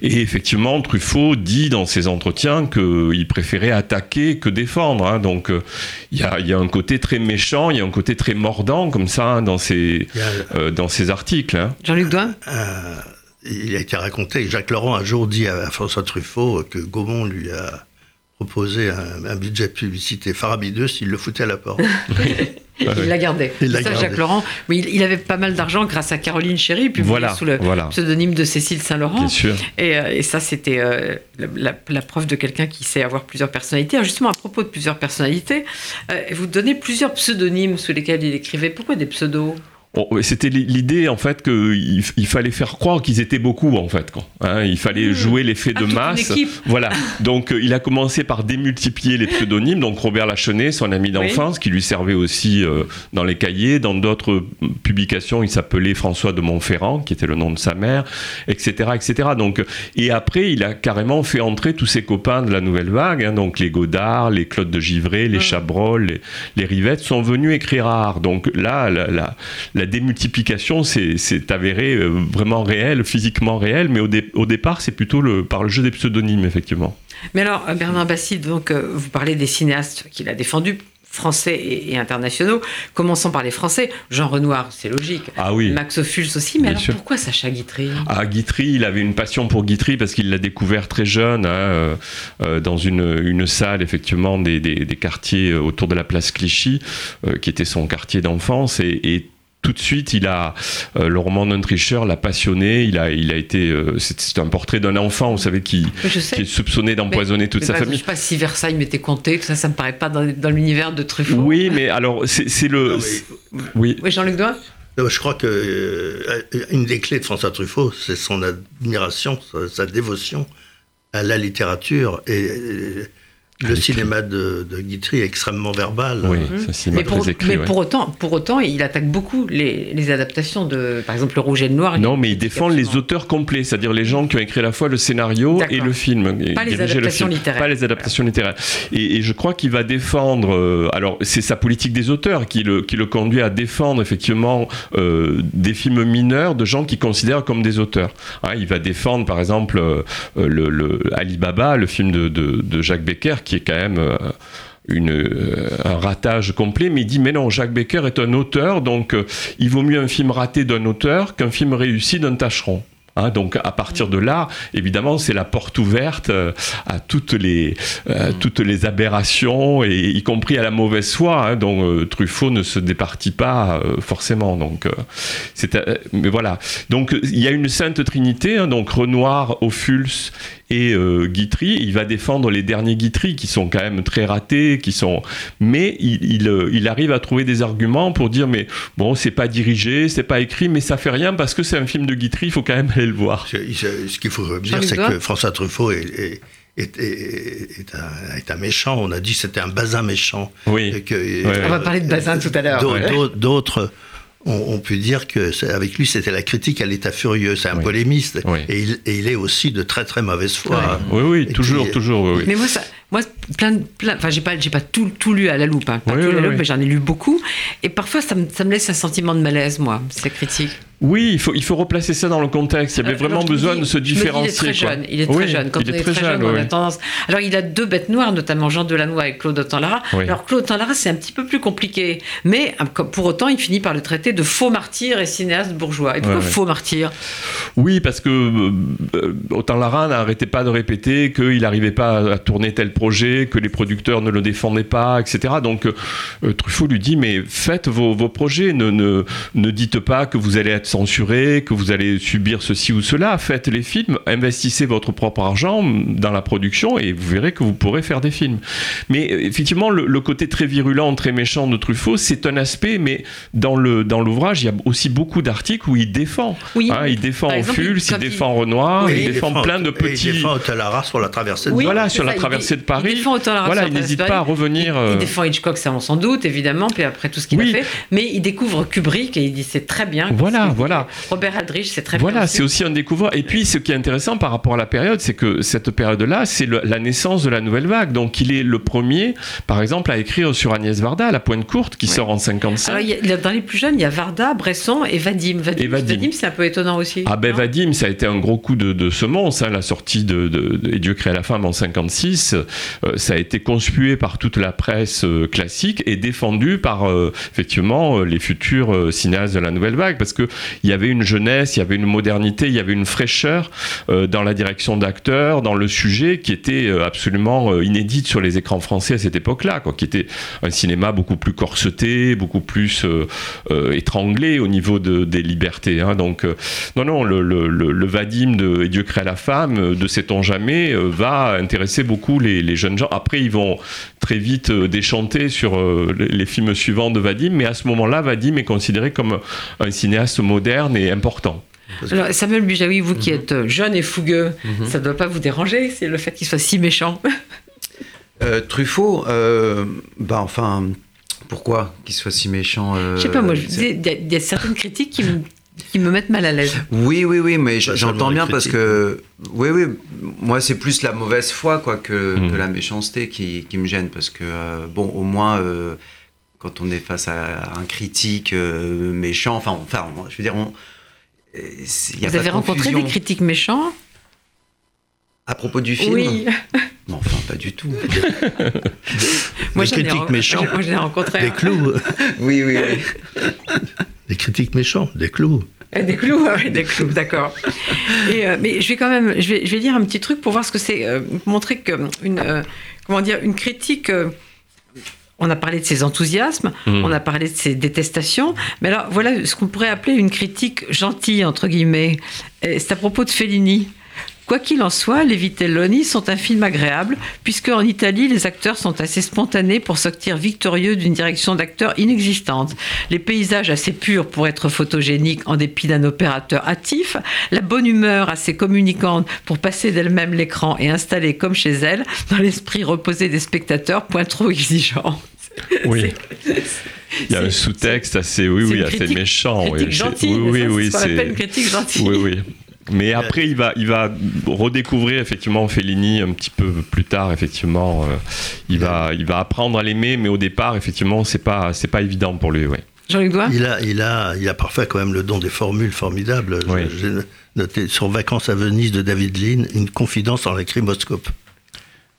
et effectivement, Truffaut dit dans ses entretiens qu'il préférait attaquer que défendre. Hein, donc euh, il y, a, y, a, un côté très méchant, il y a un côté très mordant comme ça dans, ses, euh, dans ses articles. Jean-Luc Douin Il a été raconté, Jacques Laurent a un jour dit à François Truffaut que Gaumont lui a proposer un, budget de publicité faramineux s'il le foutait à la porte. [laughs] il l'a gardé. ça, Jacques Laurent, oui, il, avait pas mal d'argent grâce à Caroline Chéry, puis voilà, sous le pseudonyme de Cécile Saint-Laurent. Et, euh, et, ça, c'était euh, la, preuve de quelqu'un qui sait avoir plusieurs personnalités. Alors justement, à propos de plusieurs personnalités, euh, vous donnez plusieurs pseudonymes sous lesquels il écrivait. Pourquoi des pseudos? C'était l'idée en fait qu'il il fallait faire croire qu'ils étaient beaucoup en fait. Hein, il fallait hmm. jouer l'effet de ah, masse. Voilà. [laughs] Donc euh, il a commencé par démultiplier les pseudonymes. Donc Robert Lachenet, son ami d'enfance, qui lui servait aussi euh, dans les cahiers. Dans d'autres publications, il s'appelait François de Montferrand, qui était le nom de sa mère, etc., etc. Donc et après, il a carrément fait entrer tous ses copains de la nouvelle vague. Hein, donc les Godard, les Claude de Givray, les hmm. Chabrol, les, les, Rivettes sont venus écrire à art. Donc là, la, la la démultiplication, c'est avéré euh, vraiment réel, physiquement réel, mais au, au départ, c'est plutôt le, par le jeu des pseudonymes, effectivement. Mais alors, Bernard Bastide, donc, euh, vous parlez des cinéastes qu'il a défendus français et, internationaux. Commençons par les Français. Jean Renoir, c'est logique. Ah oui. Max Ophuls aussi. Mais alors pourquoi Sacha Guitry? Ah, Guitry, il avait une passion pour Guitry parce qu'il l'a découvert très jeune, hein, euh, dans une, une, salle, effectivement, des, des, quartiers autour de la place Clichy, qui était son quartier d'enfance. Et, et tout de suite, il a euh, le roman d'un tricheur l'a passionné. Il a, il a été, euh, c'est un portrait d'un enfant, vous savez, qui, qui est soupçonné d'empoisonner toute sa famille. Je sais pas si Versailles m'était compté, ça, ça me paraît pas dans, dans l'univers de Truffaut. Oui, mais alors c'est le, oui. Oui, Jean-Luc Doigt. Je crois que euh, une des clés de François Truffaut, c'est son admiration, sa, sa, dévotion à la littérature et le cinéma de, de, Guitry est extrêmement verbal. Oui, ça, mais, pour, écrit, mais pour, autant, pour autant, il attaque beaucoup les, les, adaptations de, par exemple, Le Rouge et le Noir. Non, mais il défend les auteurs complets, c'est-à-dire les gens qui ont écrit à la fois le scénario et le film. Pas les adaptations littéraires. Pas les adaptations littéraires. Et, je crois qu'il va défendre. Euh, alors, c'est sa politique des auteurs qui le, qui le conduit à défendre effectivement euh, des films mineurs de gens qu'il considère comme des auteurs. Hein, il va défendre, par exemple, euh, le, le, Ali Baba, le film de, de, de Jacques Becker, qui est quand même euh, une, euh, un ratage complet, mais il dit mais non, Jacques Becker est un auteur, donc euh, il vaut mieux un film raté d'un auteur qu'un film réussi d'un tâcheron. Hein, donc à partir de là, évidemment, c'est la porte ouverte euh, à toutes les, euh, mm. toutes les aberrations, et y compris à la mauvaise foi, hein, dont euh, Truffaut ne se départit pas forcément. Donc, mais voilà. Donc il y a une sainte trinité, hein, donc Renoir, Ophuls et Guitry. Il va défendre les derniers Guitry qui sont quand même très ratés, qui sont. Mais il, il, arrive à trouver des arguments pour dire mais bon, c'est pas dirigé, c'est pas écrit, mais ça fait rien parce que c'est un film de Guitry, il faut quand même le voir. Ce qu'il faut dire, c'est que François Truffaut est, est, un, méchant. On a dit que c'était un bazin méchant. Oui. On va parler de bazin tout à l'heure. D'autres on, peut dire que avec lui, c'était la critique à l'état furieux. C'est un polémiste. Et, il, et, il, est aussi de très très mauvaise foi. Oui, oui, toujours, toujours. Mais moi, ça, moi, plein, plein, enfin, j'ai pas, j'ai pas tout, tout, lu à la loupe, hein. pas tout à la loupe, mais j'en ai lu beaucoup. Et parfois, ça me, ça me, laisse un sentiment de malaise, moi, ces critiques. Oui, il faut, il faut replacer ça dans le contexte. Il y avait euh, vraiment besoin de se différencier. Il est très jeune. Il est très jeune. Quand il est, très, jeune, on a tendance. Alors, il a deux bêtes noires, notamment Jean Delannoy et Claude Autant-Lara. Alors, Claude Autant-Lara, c'est un petit peu plus compliqué. Mais pour autant, il finit par le traiter de faux martyr et cinéaste bourgeois. Et pourquoi faux martyr? Oui, parce que euh, euh, Autant-Lara n'arrêtait pas de répéter qu'il n'arrivait pas à tourner tel projet, que les producteurs ne le défendaient pas, etc. Donc, Truffaut lui dit Mais faites vos, vos projets, ne, ne, ne dites pas que vous allez être censuré, que vous allez subir ceci ou cela. Faites les films, investissez votre propre argent dans la production et vous verrez que vous pourrez faire des films. Mais euh, effectivement, le, côté très virulent, très méchant de Truffaut, c'est un aspect, mais dans le dans l'ouvrage, il y a aussi beaucoup d'articles où il défend. Oui. Hein, il défend Ophuls, il, défend Renoir, il, défend, plein de petits. Il défend Otalara sur la traversée de oui, Voilà, sur la traversée de Paris. Il défend voilà, il n'hésite pas à revenir. Il, euh, défend Hitchcock, ça on s'en doute, évidemment, puis après tout ce qu'il a fait. Mais il découvre Kubrick et il dit c'est très bien. Voilà, voilà. Robert Aldrich, c'est très Voilà, c'est aussi un découvreur. Et puis, ce qui est intéressant par rapport à la période, c'est que cette période-là, c'est la naissance de la nouvelle vague. Donc, il est le premier, par exemple, à écrire sur Agnès Varda, La Pointe Courte, qui sort en 55. Alors, dans les plus jeunes, il y a Varda, Bresson et Vadim. Vadim, Vadim. c'est un peu étonnant aussi. Ah ben, Vadim, ça a été un gros coup de, de semence, hein, la sortie de, de, Et Dieu crée la femme en 56. Euh, ça a été conspué par toute la presse euh, classique et défendu par, euh, effectivement, les futurs cinéastes de la nouvelle vague, parce qu'il y avait une jeunesse, il y avait une modernité, il y avait une fraîcheur euh, dans la direction d'acteurs, dans le sujet qui était euh, absolument euh, inédite sur les écrans français à cette époque-là, quoi, qui était un cinéma beaucoup plus corseté, beaucoup plus étranglé au niveau de, des libertés. Hein. Donc, non, non, le, le, le, Vadim de Et Dieu crée la femme, de Sait-on jamais, va intéresser beaucoup les, les, jeunes gens. Après, ils vont très vite déchanter sur les films suivants de Vadim, mais à ce moment-là, Vadim est considéré comme un cinéaste moderne et important. Alors, Samuel Bujawi, vous qui mhm. êtes euh, jeune et fougueux, mhm. ça ne doit pas vous déranger, c'est le fait qu'il soit si méchant [laughs] euh, Truffaut, euh, bah enfin, pourquoi qu'il soit si méchant Je sais pas, moi, il y, a certaines critiques qui me, qui me mettent mal à l'aise. Oui, oui, oui, mais j'entends bien parce que, oui, oui, moi c'est plus la mauvaise foi quoi que, que la méchanceté qui, qui, me gêne parce que, bon, au moins quand on est face à un critique méchant, enfin, enfin, je veux dire, on, vous avez rencontré des critiques méchants à propos du film Oui. [laughs] Non, enfin, pas du tout. [laughs] moi, des critiques méchants. Moi, rencontré. Des clous. [laughs] oui, oui, oui. Des critiques méchants, des clous. Eh, des clous, oui, des clous, d'accord. Euh, mais je vais quand même, je vais, je vais dire un petit truc pour voir ce que c'est, euh, montrer que une, euh, comment dire, une critique on a parlé de ses enthousiasmes, mmh. on a parlé de ses détestations, mais alors voilà ce qu'on pourrait appeler une critique gentille, entre guillemets. C'est à propos de Fellini. Quoi qu'il en soit, Les Vitelloni sont un film agréable, puisque en Italie, les acteurs sont assez spontanés pour sortir victorieux d'une direction d'acteurs inexistante. Les paysages assez purs pour être photogéniques en dépit d'un opérateur hâtif, la bonne humeur assez communicante pour passer d'elle-même l'écran et installer comme chez elle, dans l'esprit reposé des spectateurs, point trop exigeant. [laughs] Oui. Il y a un sous-texte assez, oui, oui, assez méchant. Critique oui, gentille, oui, oui, c'est critique. Oui, oui. Mais après, il va, il va redécouvrir effectivement Fellini un petit peu plus tard. Effectivement, euh, il va, il va apprendre à l'aimer, mais au départ, effectivement, c'est pas, c'est pas évident pour lui. Ouais. Jean-Luc il a, il a, il a parfois quand même le don des formules formidables. J'ai noté sur Vacances à Venise de David Lean, une confidence en lacrymoscope.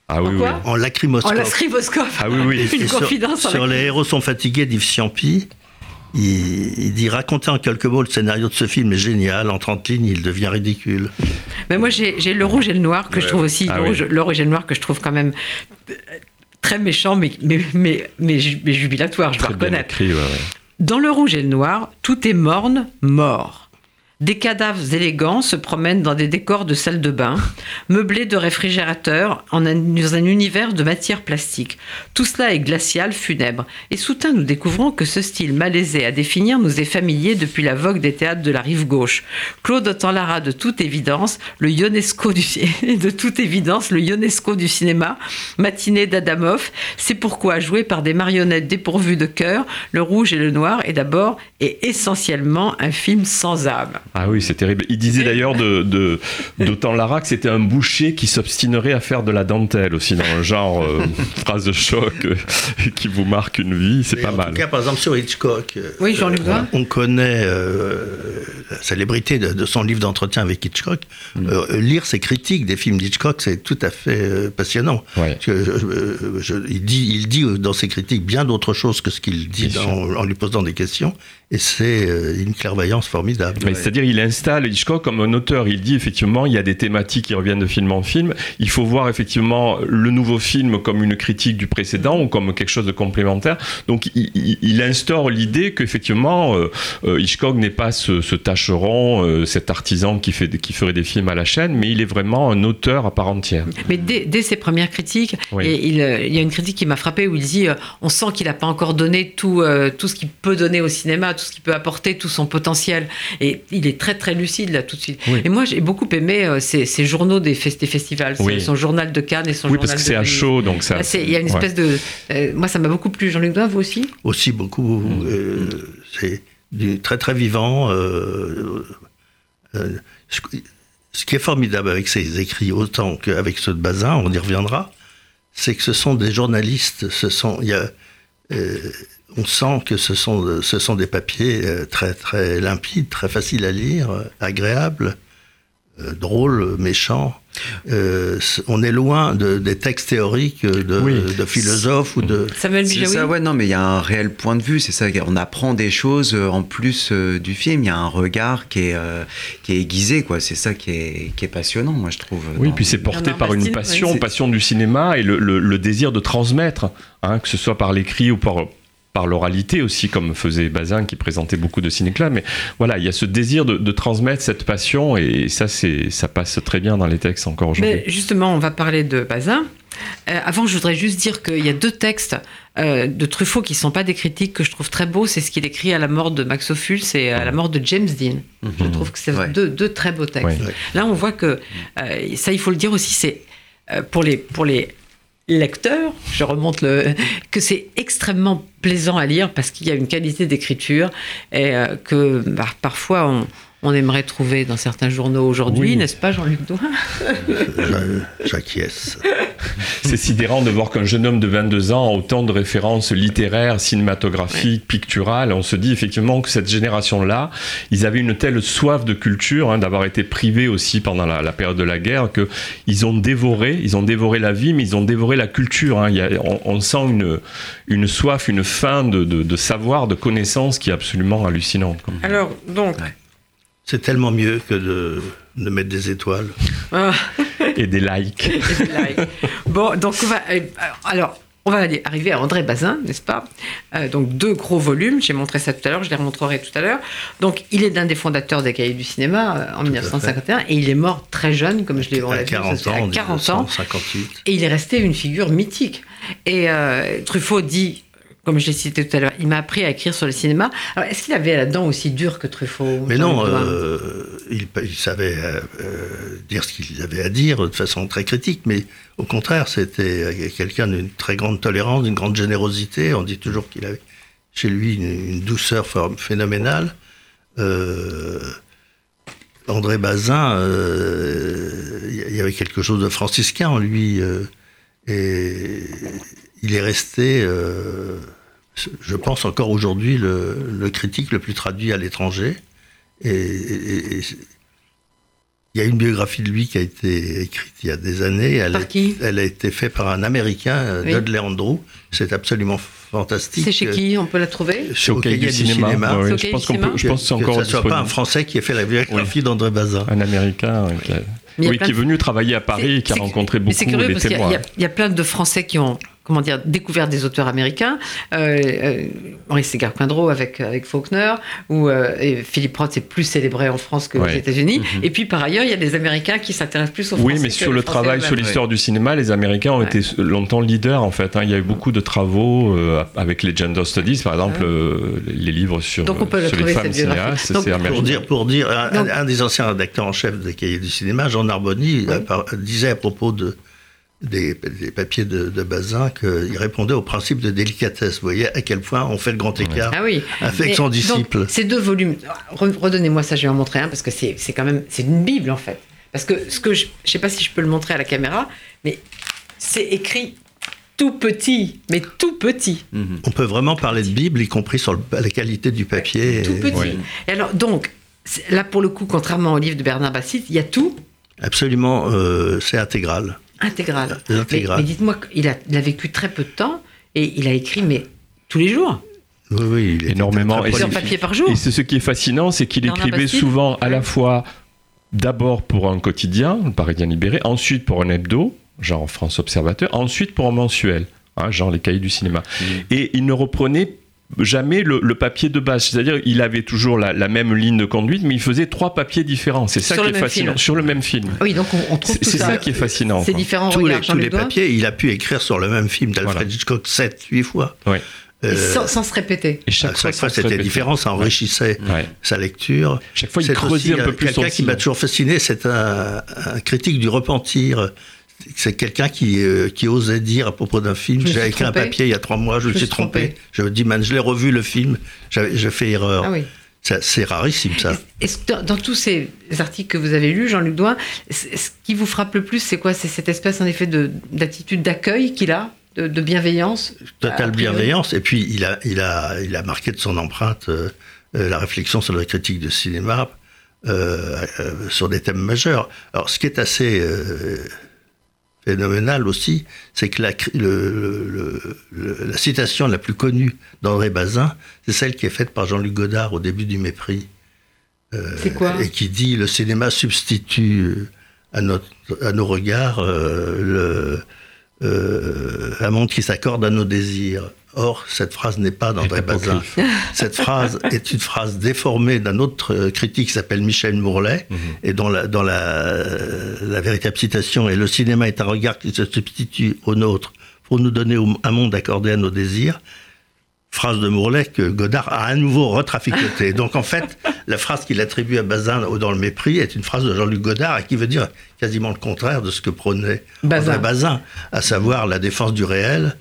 Ah oui, en, oui. en lacrymoscope. En lacrymoscope. Ah oui, oui. [laughs] Une confidence sur, sur les héros sont fatigués d'Yves Ciampi. Il, dit raconter en quelques mots le scénario de ce film est génial. En 30 lignes, il devient ridicule. Mais moi, j'ai le rouge et le noir que je trouve aussi. Ah le, rouge, le, rouge, et le noir que je trouve quand même très méchant, mais, mais, mais, mais, jubilatoire, je dois reconnaître. Écrit, ouais, Dans le rouge et le noir, tout est morne, mort. Des cadavres élégants se promènent dans des décors de salles de bain, meublés de réfrigérateurs dans un univers de matière plastique. Tout cela est glacial, funèbre. Et soudain, nous découvrons que ce style malaisé à définir nous est familier depuis la vogue des théâtres de la rive gauche. Claude Autant-Lara, de toute évidence, le Ionesco du, [laughs] de toute évidence, le Ionesco du cinéma, matinée d'Adamov. C'est pourquoi, joué par des marionnettes dépourvues de cœur, Le Rouge et le Noir est d'abord et essentiellement un film sans âme. Ah oui, c'est terrible. Il disait d'ailleurs de, de, d'Autant Lara que c'était un boucher qui s'obstinerait à faire de la dentelle aussi, dans le genre euh, [laughs] phrase de choc euh, qui vous marque une vie, c'est pas en mal. En tout cas, par exemple, sur Hitchcock, euh, oui, Jean-Luc on connaît la célébrité de, son livre d'entretien avec Hitchcock. Mm. lire ses critiques des films d'Hitchcock, c'est tout à fait passionnant. Ouais. Je, je, il, dit, il dit dans ses critiques bien d'autres choses que ce qu'il dit dans, en lui posant des questions, et c'est une clairvoyance formidable. C'est-à-dire, il installe Hitchcock comme un auteur. Il dit effectivement, il y a des thématiques qui reviennent de film en film. Il faut voir effectivement le nouveau film comme une critique du précédent ou comme quelque chose de complémentaire. Donc, il, il instaure l'idée qu'effectivement, euh, euh, Hitchcock n'est pas ce, ce euh, cet artisan qui, fait, qui ferait des films à la chaîne, mais il est vraiment un auteur à part entière. Mais dès, dès ses premières critiques, Oui. et il, euh, il y a une critique qui m'a frappé où il dit euh, on sent qu'il n'a pas encore donné tout, euh, tout ce qu'il peut donner au cinéma, tout ce qu'il peut apporter, tout son potentiel. Et il est très très lucide là tout de suite. Oui. Et moi j'ai beaucoup aimé euh, ces, ces journaux des, fest- des festivals, Oui. son journal de Cannes et son Oui, journal parce que de c'est à chaud, donc ça. Là, c'est- Il y a une ouais. espèce de. euh, moi, ça m'a beaucoup plu. Jean-Luc Doin, vous aussi? Aussi beaucoup. Mm. euh, c'est très très vivant. euh, euh, ce ce qui est formidable avec ses écrits, autant qu'avec ceux de Bazin, on y reviendra, c'est que ce sont des journalistes. Ce sont, y a, euh, on sent que ce sont, ce sont des papiers euh, très très limpides, très faciles à lire, euh, agréables, euh, drôles, méchants. Euh, on est loin de, des textes théoriques de, Oui. de philosophes ou de. Samuel C'est Bijawi ça, ouais, non, mais il y a un réel point de vue, c'est ça. On apprend des choses euh, en plus euh, du film. Il y a un regard qui est, euh, qui est aiguisé, quoi. C'est ça qui est, qui est passionnant, moi, je trouve. Oui, dans- puis c'est porté par une passion, oui. passion du cinéma et le, le- le désir de transmettre, hein, que ce soit par l'écrit ou par, par l'oralité aussi, comme faisait Bazin qui présentait beaucoup de ciné-clubs. Mais voilà, il y a ce désir de, de transmettre cette passion et ça, c'est, ça passe très bien dans les textes encore aujourd'hui. Mais justement, on va parler de Bazin. Euh, avant, je voudrais juste dire qu'il y a deux textes euh, de Truffaut qui ne sont pas des critiques que je trouve très beaux. C'est ce qu'il écrit à la mort de Max Ophuls et à la mort de James Dean. Je trouve que c'est Ouais. deux, deux très beaux textes. Ouais. Là, on voit que, euh, ça il faut le dire aussi, c'est euh, pour, les, pour les lecteurs, je remonte le, que c'est extrêmement plaisant à lire parce qu'il y a une qualité d'écriture et euh, que bah, parfois on, on aimerait trouver dans certains journaux aujourd'hui, Oui. n'est-ce pas Jean-Luc Douin [laughs] J'a- J'acquiesce. C'est sidérant de voir qu'un jeune homme de 22 ans a autant de références littéraires, cinématographiques, picturales. On se dit effectivement que cette génération-là, ils avaient une telle soif de culture, hein, d'avoir été privés aussi pendant la, la période de la guerre, que ils ont dévoré, ils ont dévoré la vie, mais ils ont dévoré la culture. hein. Il y a- on, on sent une, une soif, une faim de, de- de savoir, de connaissance qui est absolument hallucinante. Alors, donc, Ouais. C'est tellement mieux que de, de mettre des étoiles. ah, [laughs] Et des likes. et des likes. bon, donc on va, euh, alors, on va aller- arriver à André Bazin, n'est-ce pas? Euh, Donc deux gros volumes, j'ai montré ça tout à l'heure, je les remontrerai tout à l'heure. Donc il est l'un des fondateurs des Cahiers du cinéma euh, en 1951 et il est mort très jeune, comme je l'ai À vu, 40 ça, ans, à en 40 ans. 1958. Et il est resté une figure mythique. Et euh, Truffaut dit, comme je l'ai cité tout à l'heure, il m'a appris à écrire sur le cinéma. Alors, est-ce qu'il avait la dent aussi dure que Truffaut Mais non, euh, il, il savait euh, euh, dire ce qu'il avait à dire de façon très critique, mais au contraire, c'était quelqu'un d'une très grande tolérance, d'une grande générosité. On dit toujours qu'il avait chez lui une, une douceur phénoménale. Euh, André Bazin, il y avait quelque chose de franciscain en lui, et il est resté, je pense encore aujourd'hui, le, le critique le plus traduit à l'étranger. Et, il y a une biographie de lui qui a été écrite il y a des années. Elle, Par a, qui elle a été faite par un Américain, euh, Oui. Dudley Andrew. C'est absolument fantastique. C'est chez qui On peut la trouver Chez au Cahier du, Cinéma. je pense qu'on peut. Je pense que c'est encore. Que ce soit pas un Français qui a fait la biographie d'André Bazin. Un Américain. Oui, qui est venu travailler à Paris et qui a rencontré beaucoup de témoins. Il y, a plein de Français qui ont comment dire, découvert des auteurs américains. Euh, euh, Henri Segar-Quindreau avec, avec Faulkner, ou euh, Philippe Roth est plus célébré en France que aux États-Unis. Mhm. Et puis par ailleurs, il y a des Américains qui s'intéressent plus aux Français. Oui, mais sur le travail, sur l'histoire du cinéma, les Américains ont été longtemps leaders en fait. Hein. Il y a eu beaucoup de travaux avec les gender studies, par exemple, les livres sur, Donc on peut sur les femmes cinéastes. pour dire, pour dire un, des anciens rédacteurs en chef des cahiers du cinéma, Jean Narboni, disait à propos de des, papiers de, Bazin qu'il répondait au principe de délicatesse. Vous voyez à quel point on fait le grand écart ah oui. avec son disciple. ces deux volumes, redonnez-moi ça, je vais en montrer un parce que c'est quand même c'est une bible en fait. Parce que ce que je, ne sais pas si je peux le montrer à la caméra, mais c'est écrit tout petit, mais tout petit. On peut vraiment parler de Bible, y compris sur la qualité du papier. Tout petit. Et alors, donc, là, pour le coup, contrairement au livre de Bernard Bassit, il y a tout. Absolument, euh, c'est intégral. Intégral. Mais, dites-moi, il a, il a vécu très peu de temps et il a écrit, mais tous les jours. Oui, oui, énormément. Et plusieurs papiers par jour. Et c'est ce qui est fascinant, c'est qu'il écrivait souvent à la fois d'abord pour un quotidien, le Parisien libéré, ensuite pour un hebdo, genre France Observateur, ensuite pour un mensuel, hein, genre les cahiers du cinéma. Et il ne reprenait jamais le, papier de base. C'est-à-dire, il avait toujours la, même ligne de conduite, mais il faisait trois papiers différents. C'est ça qui est fascinant. Sur le même film. Oui, donc on, trouve C'est ça. qui est fascinant. C'est différent. Tous les, tous les papiers, il a pu écrire sur le même film d'Alfred Hitchcock 7, 8 fois. Oui. Euh, sans, se répéter. Et chaque, fois, c'était différent, ça enrichissait sa lecture. Chaque fois, il creusait un peu plus. Quelqu'un qui m'a toujours fasciné, c'est un, critique du repentir c'est quelqu'un qui, euh, qui osait dire à propos d'un film, j'ai écrit un papier il y a trois mois, je, me suis trompé. Je me dis, man, je l'ai revu le film, j'ai fait erreur. Ah c'est rarissime ça. Dans, tous ces articles que vous avez lus, Jean-Luc Douin, ce qui vous frappe le plus, c'est quoi? C'est cette espèce en effet d'attitude d'accueil qu'il a de, bienveillance? Totale bienveillance. Et puis, il a, il, a, il a marqué de son empreinte euh, euh, la réflexion sur la critique de cinéma sur des thèmes majeurs. Alors, ce qui est assez phénoménal aussi, c'est que la, la, citation la plus connue d'André Bazin, c'est celle qui est faite par Jean-Luc Godard au début du Mépris. Euh, c'est quoi Et qui dit le cinéma substitue à, notre, à nos regards euh, le, euh, un monde qui s'accorde à nos désirs. Or, cette phrase n'est pas d'André Bazin. cette phrase [laughs] est une phrase déformée d'un autre euh, critique qui s'appelle Michel Mourlet, mhm. et dont, la, dans la, la, véritable citation est Le cinéma est un regard qui se substitue au nôtre pour nous donner un monde accordé à nos désirs phrase de Mourlet que Godard a à nouveau retraficoté. [laughs] Donc en fait, la phrase qu'il attribue à Bazin dans le mépris est une phrase de Jean-Luc Godard et qui veut dire quasiment le contraire de ce que prônait Bazin, Bazin à savoir la défense du réel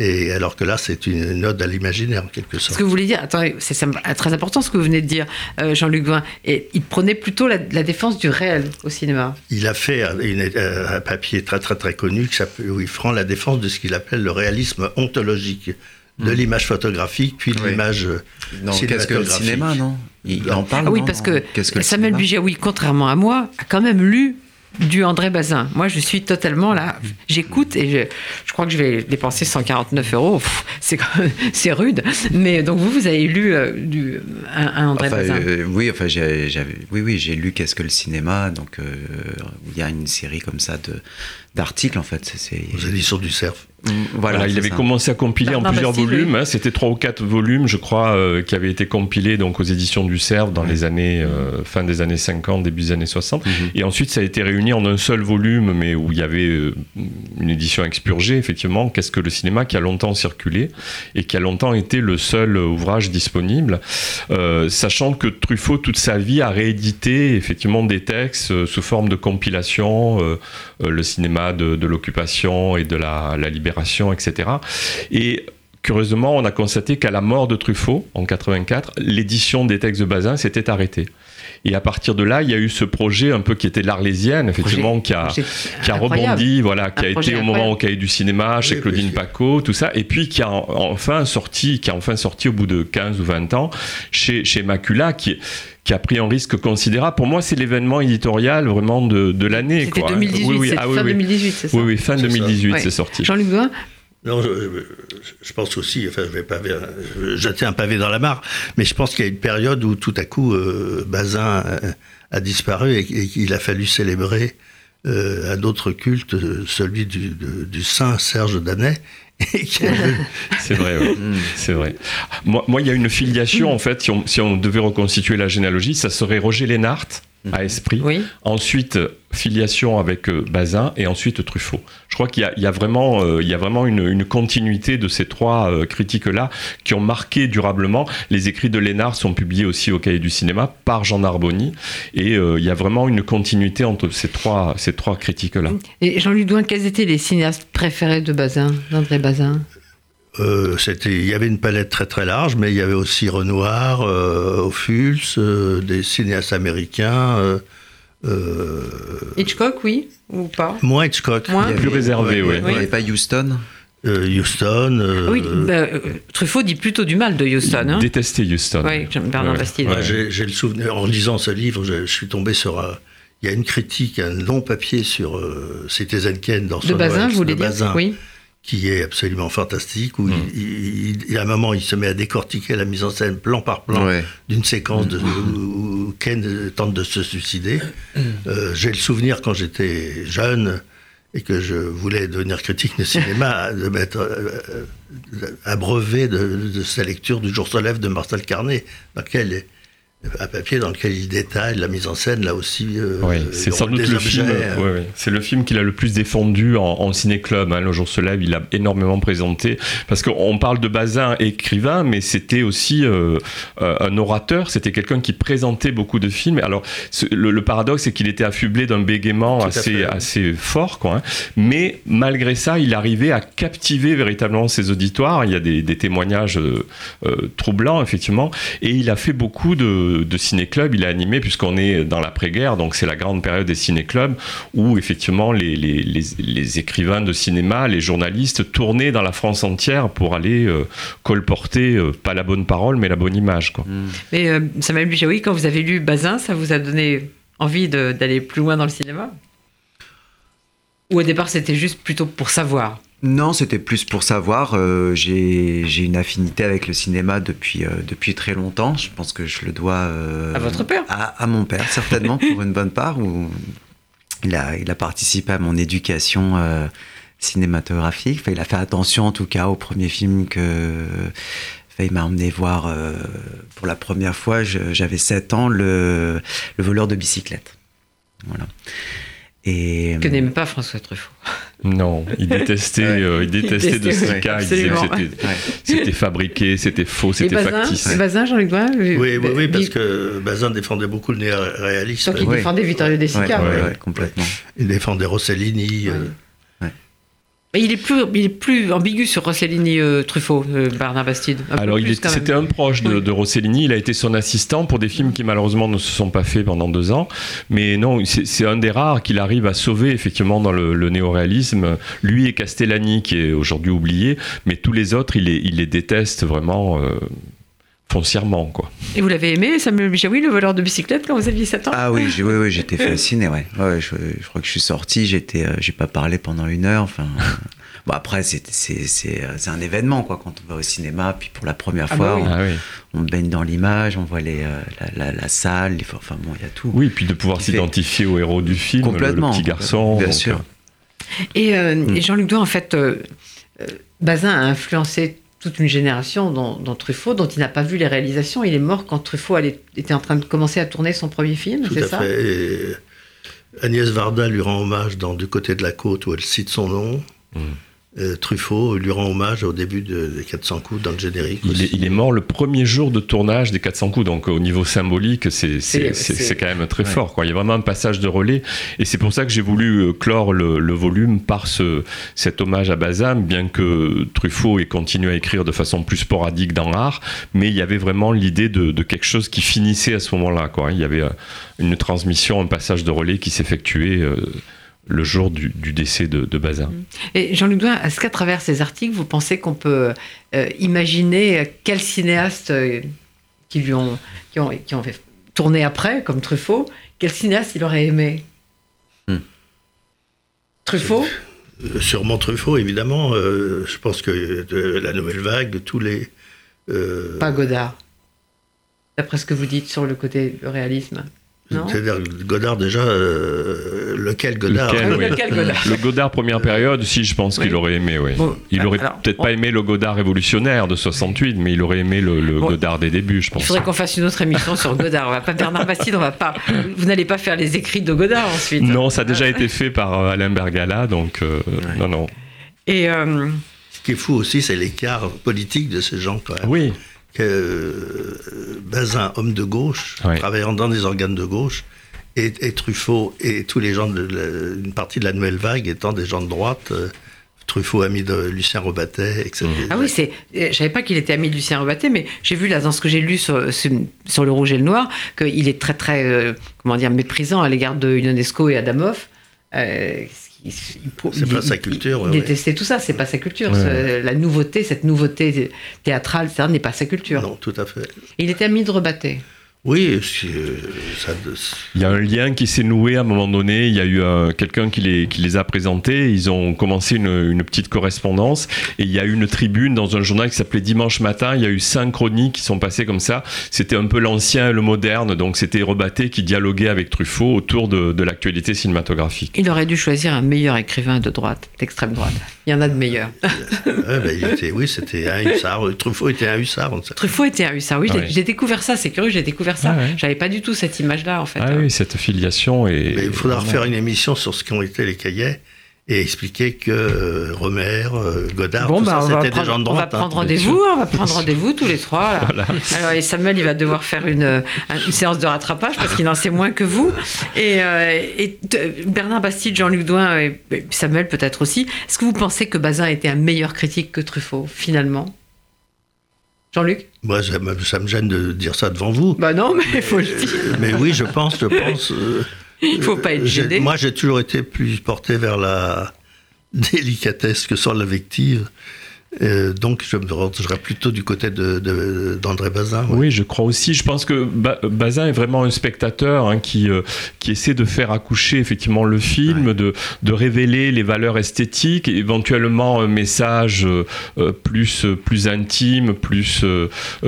et alors que là, c'est une ode à l'imaginaire, en quelque sorte. Ce que vous voulez dire, attendez, c'est très important ce que vous venez de dire, euh, Jean-Luc Vain. Et il prenait plutôt la, défense du réel au cinéma. Il a fait un, papier très très très connu où il prend la défense de ce qu'il appelle le réalisme ontologique de hmm. l'image photographique, puis de l'image cinématographique. Qu'est-ce que le cinéma, non? Il en parle. Ah oui, parce que, Samuel Bijaoui, contrairement à moi, a quand même lu du André Bazin. Moi, je suis totalement là. J'écoute et je, crois que je vais dépenser 149 euros. C'est [laughs] c'est rude. Mais donc vous, vous avez lu euh, du, un, André Bazin. Euh, oui, enfin, j'ai, oui, oui, j'ai lu Qu'est-ce que le cinéma? Donc, euh, il y a une série comme ça de d'articles en fait. C'est, Vous avez dit sur du cerf. Mm, voilà, il avait commencé à compiler en plusieurs volumes. Hein. C'était trois ou quatre volumes, je crois, euh, qui avaient été compilés donc aux éditions du Cerf dans les années euh, fin des années 50, début des années 60. Mhm. Et ensuite, ça a été réuni en un seul volume, mais où il y avait euh, une édition expurgée, effectivement. Qu'est-ce que le cinéma qui a longtemps circulé et qui a longtemps été le seul ouvrage disponible, sachant que Truffaut toute sa vie a réédité effectivement des textes sous forme de compilation, le cinéma de, l'occupation et de la, la etc. Et curieusement, on a constaté qu'à la mort de Truffaut, en 84, l'édition des textes de Bazin s'était arrêtée. Et à partir de là, il y a eu ce projet un peu qui était l'Arlésienne, effectivement, qui a, qui a rebondi, voilà, qui a été au moment au cahier du cinéma, chez Claudine Paco, tout ça, et puis qui a enfin sorti, qui a enfin sorti au bout de 15 ou 20 ans chez, chez Macula, qui qui a pris un risque considérable. Pour moi, c'est l'événement éditorial vraiment de, de l'année. C'était 2018, oui, oui. Ah, fin 2018, c'est ça Oui, oui, fin 2018, c'est sorti. Jean-Luc Non, je, pense aussi, enfin, je vais pas jeter un pavé dans la mare, mais je pense qu'il y a une période où tout à coup, euh, Bazin a, disparu et, qu'il a fallu célébrer euh, un autre culte, celui du, saint Serge Danet. [laughs] c'est vrai, mm. c'est vrai. Moi, il y a une filiation, en fait, si on, si on devait reconstituer la généalogie, ça serait Roger Lénart, à Esprit. Ensuite, filiation avec euh, Bazin et ensuite Truffaut. Je crois qu'il y, a vraiment, euh, il y a vraiment une, continuité de ces trois euh, critiques-là qui ont marqué durablement. Les écrits de Lénard sont publiés aussi au Cahier du cinéma par Jean Narboni et il y a vraiment une continuité entre ces trois, ces trois critiques-là. Et Jean-Luc Douin, quels étaient les cinéastes préférés de Bazin, d'André Bazin? Euh, c'était, il y avait une palette très très large, mais il y avait aussi Renoir, euh, Ophuls, euh, des cinéastes américains. Hitchcock, oui, ou pas? Moins Hitchcock. Moins. Plus réservé, oui. Il n'y avait pas Houston? Houston. oui, bah, Truffaut dit plutôt du mal de Houston. Hein. Détesté Houston. Oui, Bernard Bastide. j'ai, le souvenir, en lisant ce livre, je, suis tombé sur. il y a une critique, un long papier sur Citizen Kane dans son De Bazin, vous voulez dire? Oui qui est absolument fantastique, où il, il, à un moment, il se met à décortiquer la mise en scène plan par plan d'une séquence de, où, Ken tente de se suicider. Euh, j'ai le souvenir, quand j'étais jeune et que je voulais devenir critique de cinéma, [laughs] de m'être euh, abreuvé de, de, sa lecture du jour se lève de Marcel Carnet, dans lequel un papier dans lequel il détaille la mise en scène, là aussi. Euh, oui, c'est sans doute le film. Euh, c'est le film qu'il a le plus défendu en, ciné-club. Hein, le jour se lève, il a énormément présenté. Parce qu'on parle de Bazin, écrivain, mais c'était aussi euh, un orateur. C'était quelqu'un qui présentait beaucoup de films. Alors, le, paradoxe, c'est qu'il était affublé d'un bégaiement assez, assez fort, quoi. Hein. Mais malgré ça, il arrivait à captiver véritablement ses auditoires. Il y a des, des témoignages troublants, effectivement. Et il a fait beaucoup de de, ciné-club, il a animé, puisqu'on est dans l'après-guerre, donc c'est la grande période des ciné-clubs, où effectivement les, les, écrivains de cinéma, les journalistes tournaient dans la France entière pour aller euh, colporter, euh, pas la bonne parole, mais la bonne image. Quoi. Mm. Mais euh, Samuel oui, quand vous avez lu Bazin, ça vous a donné envie d'aller plus loin dans le cinéma? Ou au départ c'était juste plutôt pour savoir? Non, c'était plus pour savoir. Euh, j'ai une affinité avec le cinéma depuis, euh, depuis très longtemps. Je pense que je le dois. Euh, à votre père? à, mon père, certainement, pour une bonne part. Où il, a, il a participé à mon éducation cinématographique. il a fait attention, en tout cas, au premier film que. il m'a emmené voir pour la première fois, j'avais 7 ans, le, le voleur de bicyclette. Voilà. Et, que n'aime pas François Truffaut. [laughs] Non, il détestait, euh, il détestait de ce cas. Il disait que c'était fabriqué, c'était faux, c'était factice. Et Bazin, Jean-Luc Doin oui, oui, oui, parce que Bazin défendait beaucoup le néo-réalisme. Donc il défendait Vittorio De Sica. Oui, complètement. Il défendait Rossellini. Euh, il est plus, il est plus ambigu sur Rossellini euh, Truffaut, euh, Bernard Bastide. Alors, c'était un proche de, Rossellini. Il a été son assistant pour des films qui malheureusement ne se sont pas faits pendant deux ans. Mais non, c'est un des rares qu'il arrive à sauver effectivement dans le, le néoréalisme. Lui et Castellani, qui est aujourd'hui oublié, mais tous les autres, il les, il les déteste vraiment. Euh, foncièrement. Quoi. Et vous l'avez aimé, Samuel Bichaoui, le voleur de bicyclette, quand vous aviez 7 ans? Ah oui, oui, oui j'étais fasciné. Ouais. ouais je, crois que je suis sorti, j'étais, euh, j'ai pas parlé pendant une heure. Enfin, bon, après, c'est, c'est, c'est, euh, c'est un événement quoi, quand on va au cinéma. Puis pour la première ah fois, bah on, baigne dans l'image, on voit les, euh, la, la, salle, les, enfin bon, il y a tout. Oui, puis de pouvoir s'identifier au héros du film, complètement, le, petit garçon. Bien sûr. Et, hmm. et Jean-Luc Douin, en fait, Bazin a influencé toute une génération dans, Truffaut, dont il n'a pas vu les réalisations. Il est mort quand Truffaut était en train de commencer à tourner son premier film, c'est ça? fait. Agnès Varda lui rend hommage dans Du côté de la côte où elle cite son nom. Mm. Euh, Truffaut lui rend hommage au début des 400 coups dans le générique. Il est, mort le premier jour de tournage des 400 coups, donc au niveau symbolique, c'est quand même très fort. Quoi. Il y a vraiment un passage de relais, et c'est pour ça que j'ai voulu euh, clore le, volume par ce, cet hommage à Bazin, bien que Truffaut ait continué à écrire de façon plus sporadique dans l'art, mais il y avait vraiment l'idée de, quelque chose qui finissait à ce moment-là. Il y avait euh, une transmission, un passage de relais qui s'effectuait le jour du, décès de, Bazin. Et Jean-Luc Douin, est-ce qu'à travers ces articles, vous pensez qu'on peut euh, imaginer quels cinéastes euh, qui lui ont, qui ont, qui ont fait tourner après, comme Truffaut, quel cinéaste il aurait aimé hmm. Truffaut? Euh, sur Montrefort, évidemment, euh, je pense que la nouvelle vague, tous les. Pas Godard. D'après ce que vous dites sur le côté réalisme. C'est-à-dire Godard déjà, euh, lequel Godard Le Godard première période, si je pense qu'il aurait aimé, oui. il aurait peut-être pas aimé le Godard révolutionnaire de 68, mais il aurait aimé le, Godard des débuts, je pense. Il faudrait qu'on fasse une autre émission sur Godard. On va pas Bernard Bastide, on va pas. Vous n'allez pas faire les écrits de Godard ensuite. Non, ça a déjà été fait par euh, Alain Bergala, donc euh, non, non. Et ce qui est fou aussi, c'est l'écart politique de ces gens quand même. Oui que euh, Bazin, homme de gauche, travaillant dans des organes de gauche, et, Truffaut et tous les gens de une partie de la nouvelle vague étant des gens de droite. Euh, Truffaut ami de Lucien Robatet, etc. Ah oui, c'est. Je savais pas qu'il était ami de Lucien Robatet, mais j'ai vu là dans ce que j'ai lu sur, sur, le rouge et le noir qu'il est très très euh, comment dire méprisant à l'égard de Ionesco et Adamov. Euh, c'est pas sa culture. Il, détestait tout ça, c'est pas sa culture. La nouveauté, cette nouveauté théâtrale, ça n'est pas sa culture. Non, tout à fait. Il était ami de Rebatté. Oui, euh, ça... il y a un lien qui s'est noué à un moment donné. Il y a eu quelqu'un qui les, qui les a présentés. Ils ont commencé une, une, petite correspondance et il y a eu une tribune dans un journal qui s'appelait Dimanche Matin. Il y a eu cinq chroniques qui sont passées comme ça. C'était un peu l'ancien et le moderne. Donc c'était Rebatté qui dialoguait avec Truffaut autour de, de l'actualité cinématographique. Il aurait dû choisir un meilleur écrivain de droite, d'extrême droite. Il y en a de meilleurs. [laughs] Ben, oui, c'était un hussard. Truffaut était un hussard. Truffaut était un hussard, oui. J'ai découvert ça, c'est curieux, j'ai découvert ça. Ah J'avais pas du tout cette image-là, en fait. Ah oui, cette filiation. Et... il faudra refaire une émission sur ce qu'ont été les cahiers et expliquer que euh, Romer, euh, Godard, tout bah, ça, c'était des gens de droite. On va prendre hein, rendez-vous, on va prendre rendez-vous tous les trois. Alors, et Samuel, il va devoir faire une, une séance de rattrapage parce qu'il en sait moins que vous. Et, euh, et Bernard Bastide, Jean-Luc Douin, et Samuel peut-être aussi. Est-ce que vous pensez que Bazin était un meilleur critique que Truffaut, finalement? Jean-Luc? Moi, ça, me gêne de dire ça devant vous. Bah non, mais il faut le dire. Mais oui, je pense, je pense. Il ne faut pas être gêné. Moi, j'ai toujours été plus porté vers la délicatesse que sur l'invective. Euh, donc, je me rangerai plutôt du côté d'André de, Bazin. Oui, je crois aussi. Je pense que Bazin est vraiment un spectateur hein, qui, euh, qui essaie de faire accoucher effectivement le film, de, de révéler les valeurs esthétiques, éventuellement un message euh, plus, plus intime, plus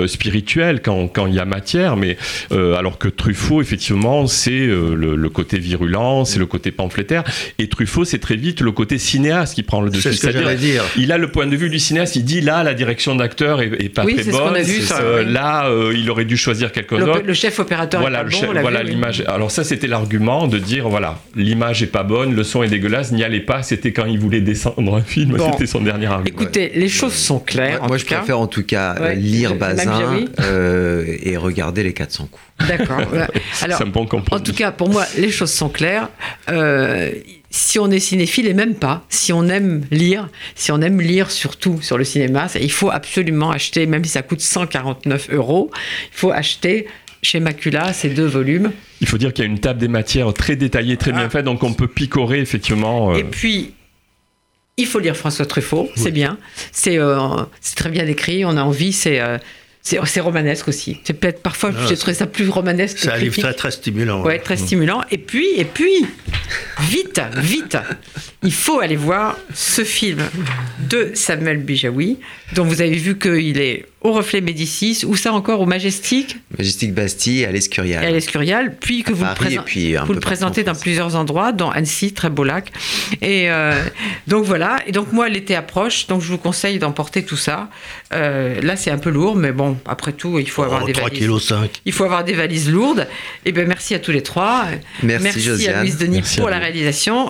spirituel quand, quand, il y a matière. Mais alors que Truffaut, effectivement, c'est le, côté virulent, c'est le côté pamphlétaire. Et Truffaut, c'est très vite le côté cinéaste qui prend le dessus. C'est ce que dire. Il a le point de vue du cinéaste il dit là, la direction d'acteur est, pas très bonne. Là, euh, il aurait dû choisir quelque chose. Le chef opérateur voilà, est pas bon, voilà l'image. Alors ça, c'était l'argument de dire voilà, l'image est pas bonne, le son est dégueulasse, n'y allez pas. C'était quand il voulait descendre un film, c'était son dernier argument. Écoutez, les choses sont claires. Moi, je préfère en tout cas lire Bazin euh, et regarder les 400 coups. D'accord. [laughs] Alors, en tout cas, pour moi, les choses sont claires. Euh, si on est cinéphile et même pas, si on aime lire, si on aime lire surtout sur le cinéma, il faut absolument acheter, même si ça coûte 149 euros, il faut acheter chez Macula ces deux volumes. Il faut dire qu'il y a une table des matières très détaillée, très bien ah. faite, donc on peut picorer effectivement. Euh. Et puis, il faut lire François Truffaut, c'est bien, euh, c'est très bien écrit, on a envie, c'est c'est romanesque aussi. C'est peut-être parfois, ah, j'ai trouvé ça plus romanesque. C'est un livre très, très stimulant. Ouais, très stimulant. Et puis, et puis, vite, vite, il faut aller voir ce film de Samuel Bijawi, dont vous avez vu qu'il est au Reflet Médicis, ou ça encore au Majestic Majestic Bastille, à l'Escurial. À l'Escurial, puis que vous, vous le présentez dans plusieurs endroits, dans Annecy, très beau lac. Et euh, donc voilà, et donc moi l'été approche, donc je vous conseille d'emporter tout ça. Euh, là c'est un peu lourd, mais bon, après tout, il faut avoir oh, des 3 valises. 5. Il faut avoir des valises lourdes. Et bien merci à tous les trois. Merci, merci à Louise Denis pour la réalisation.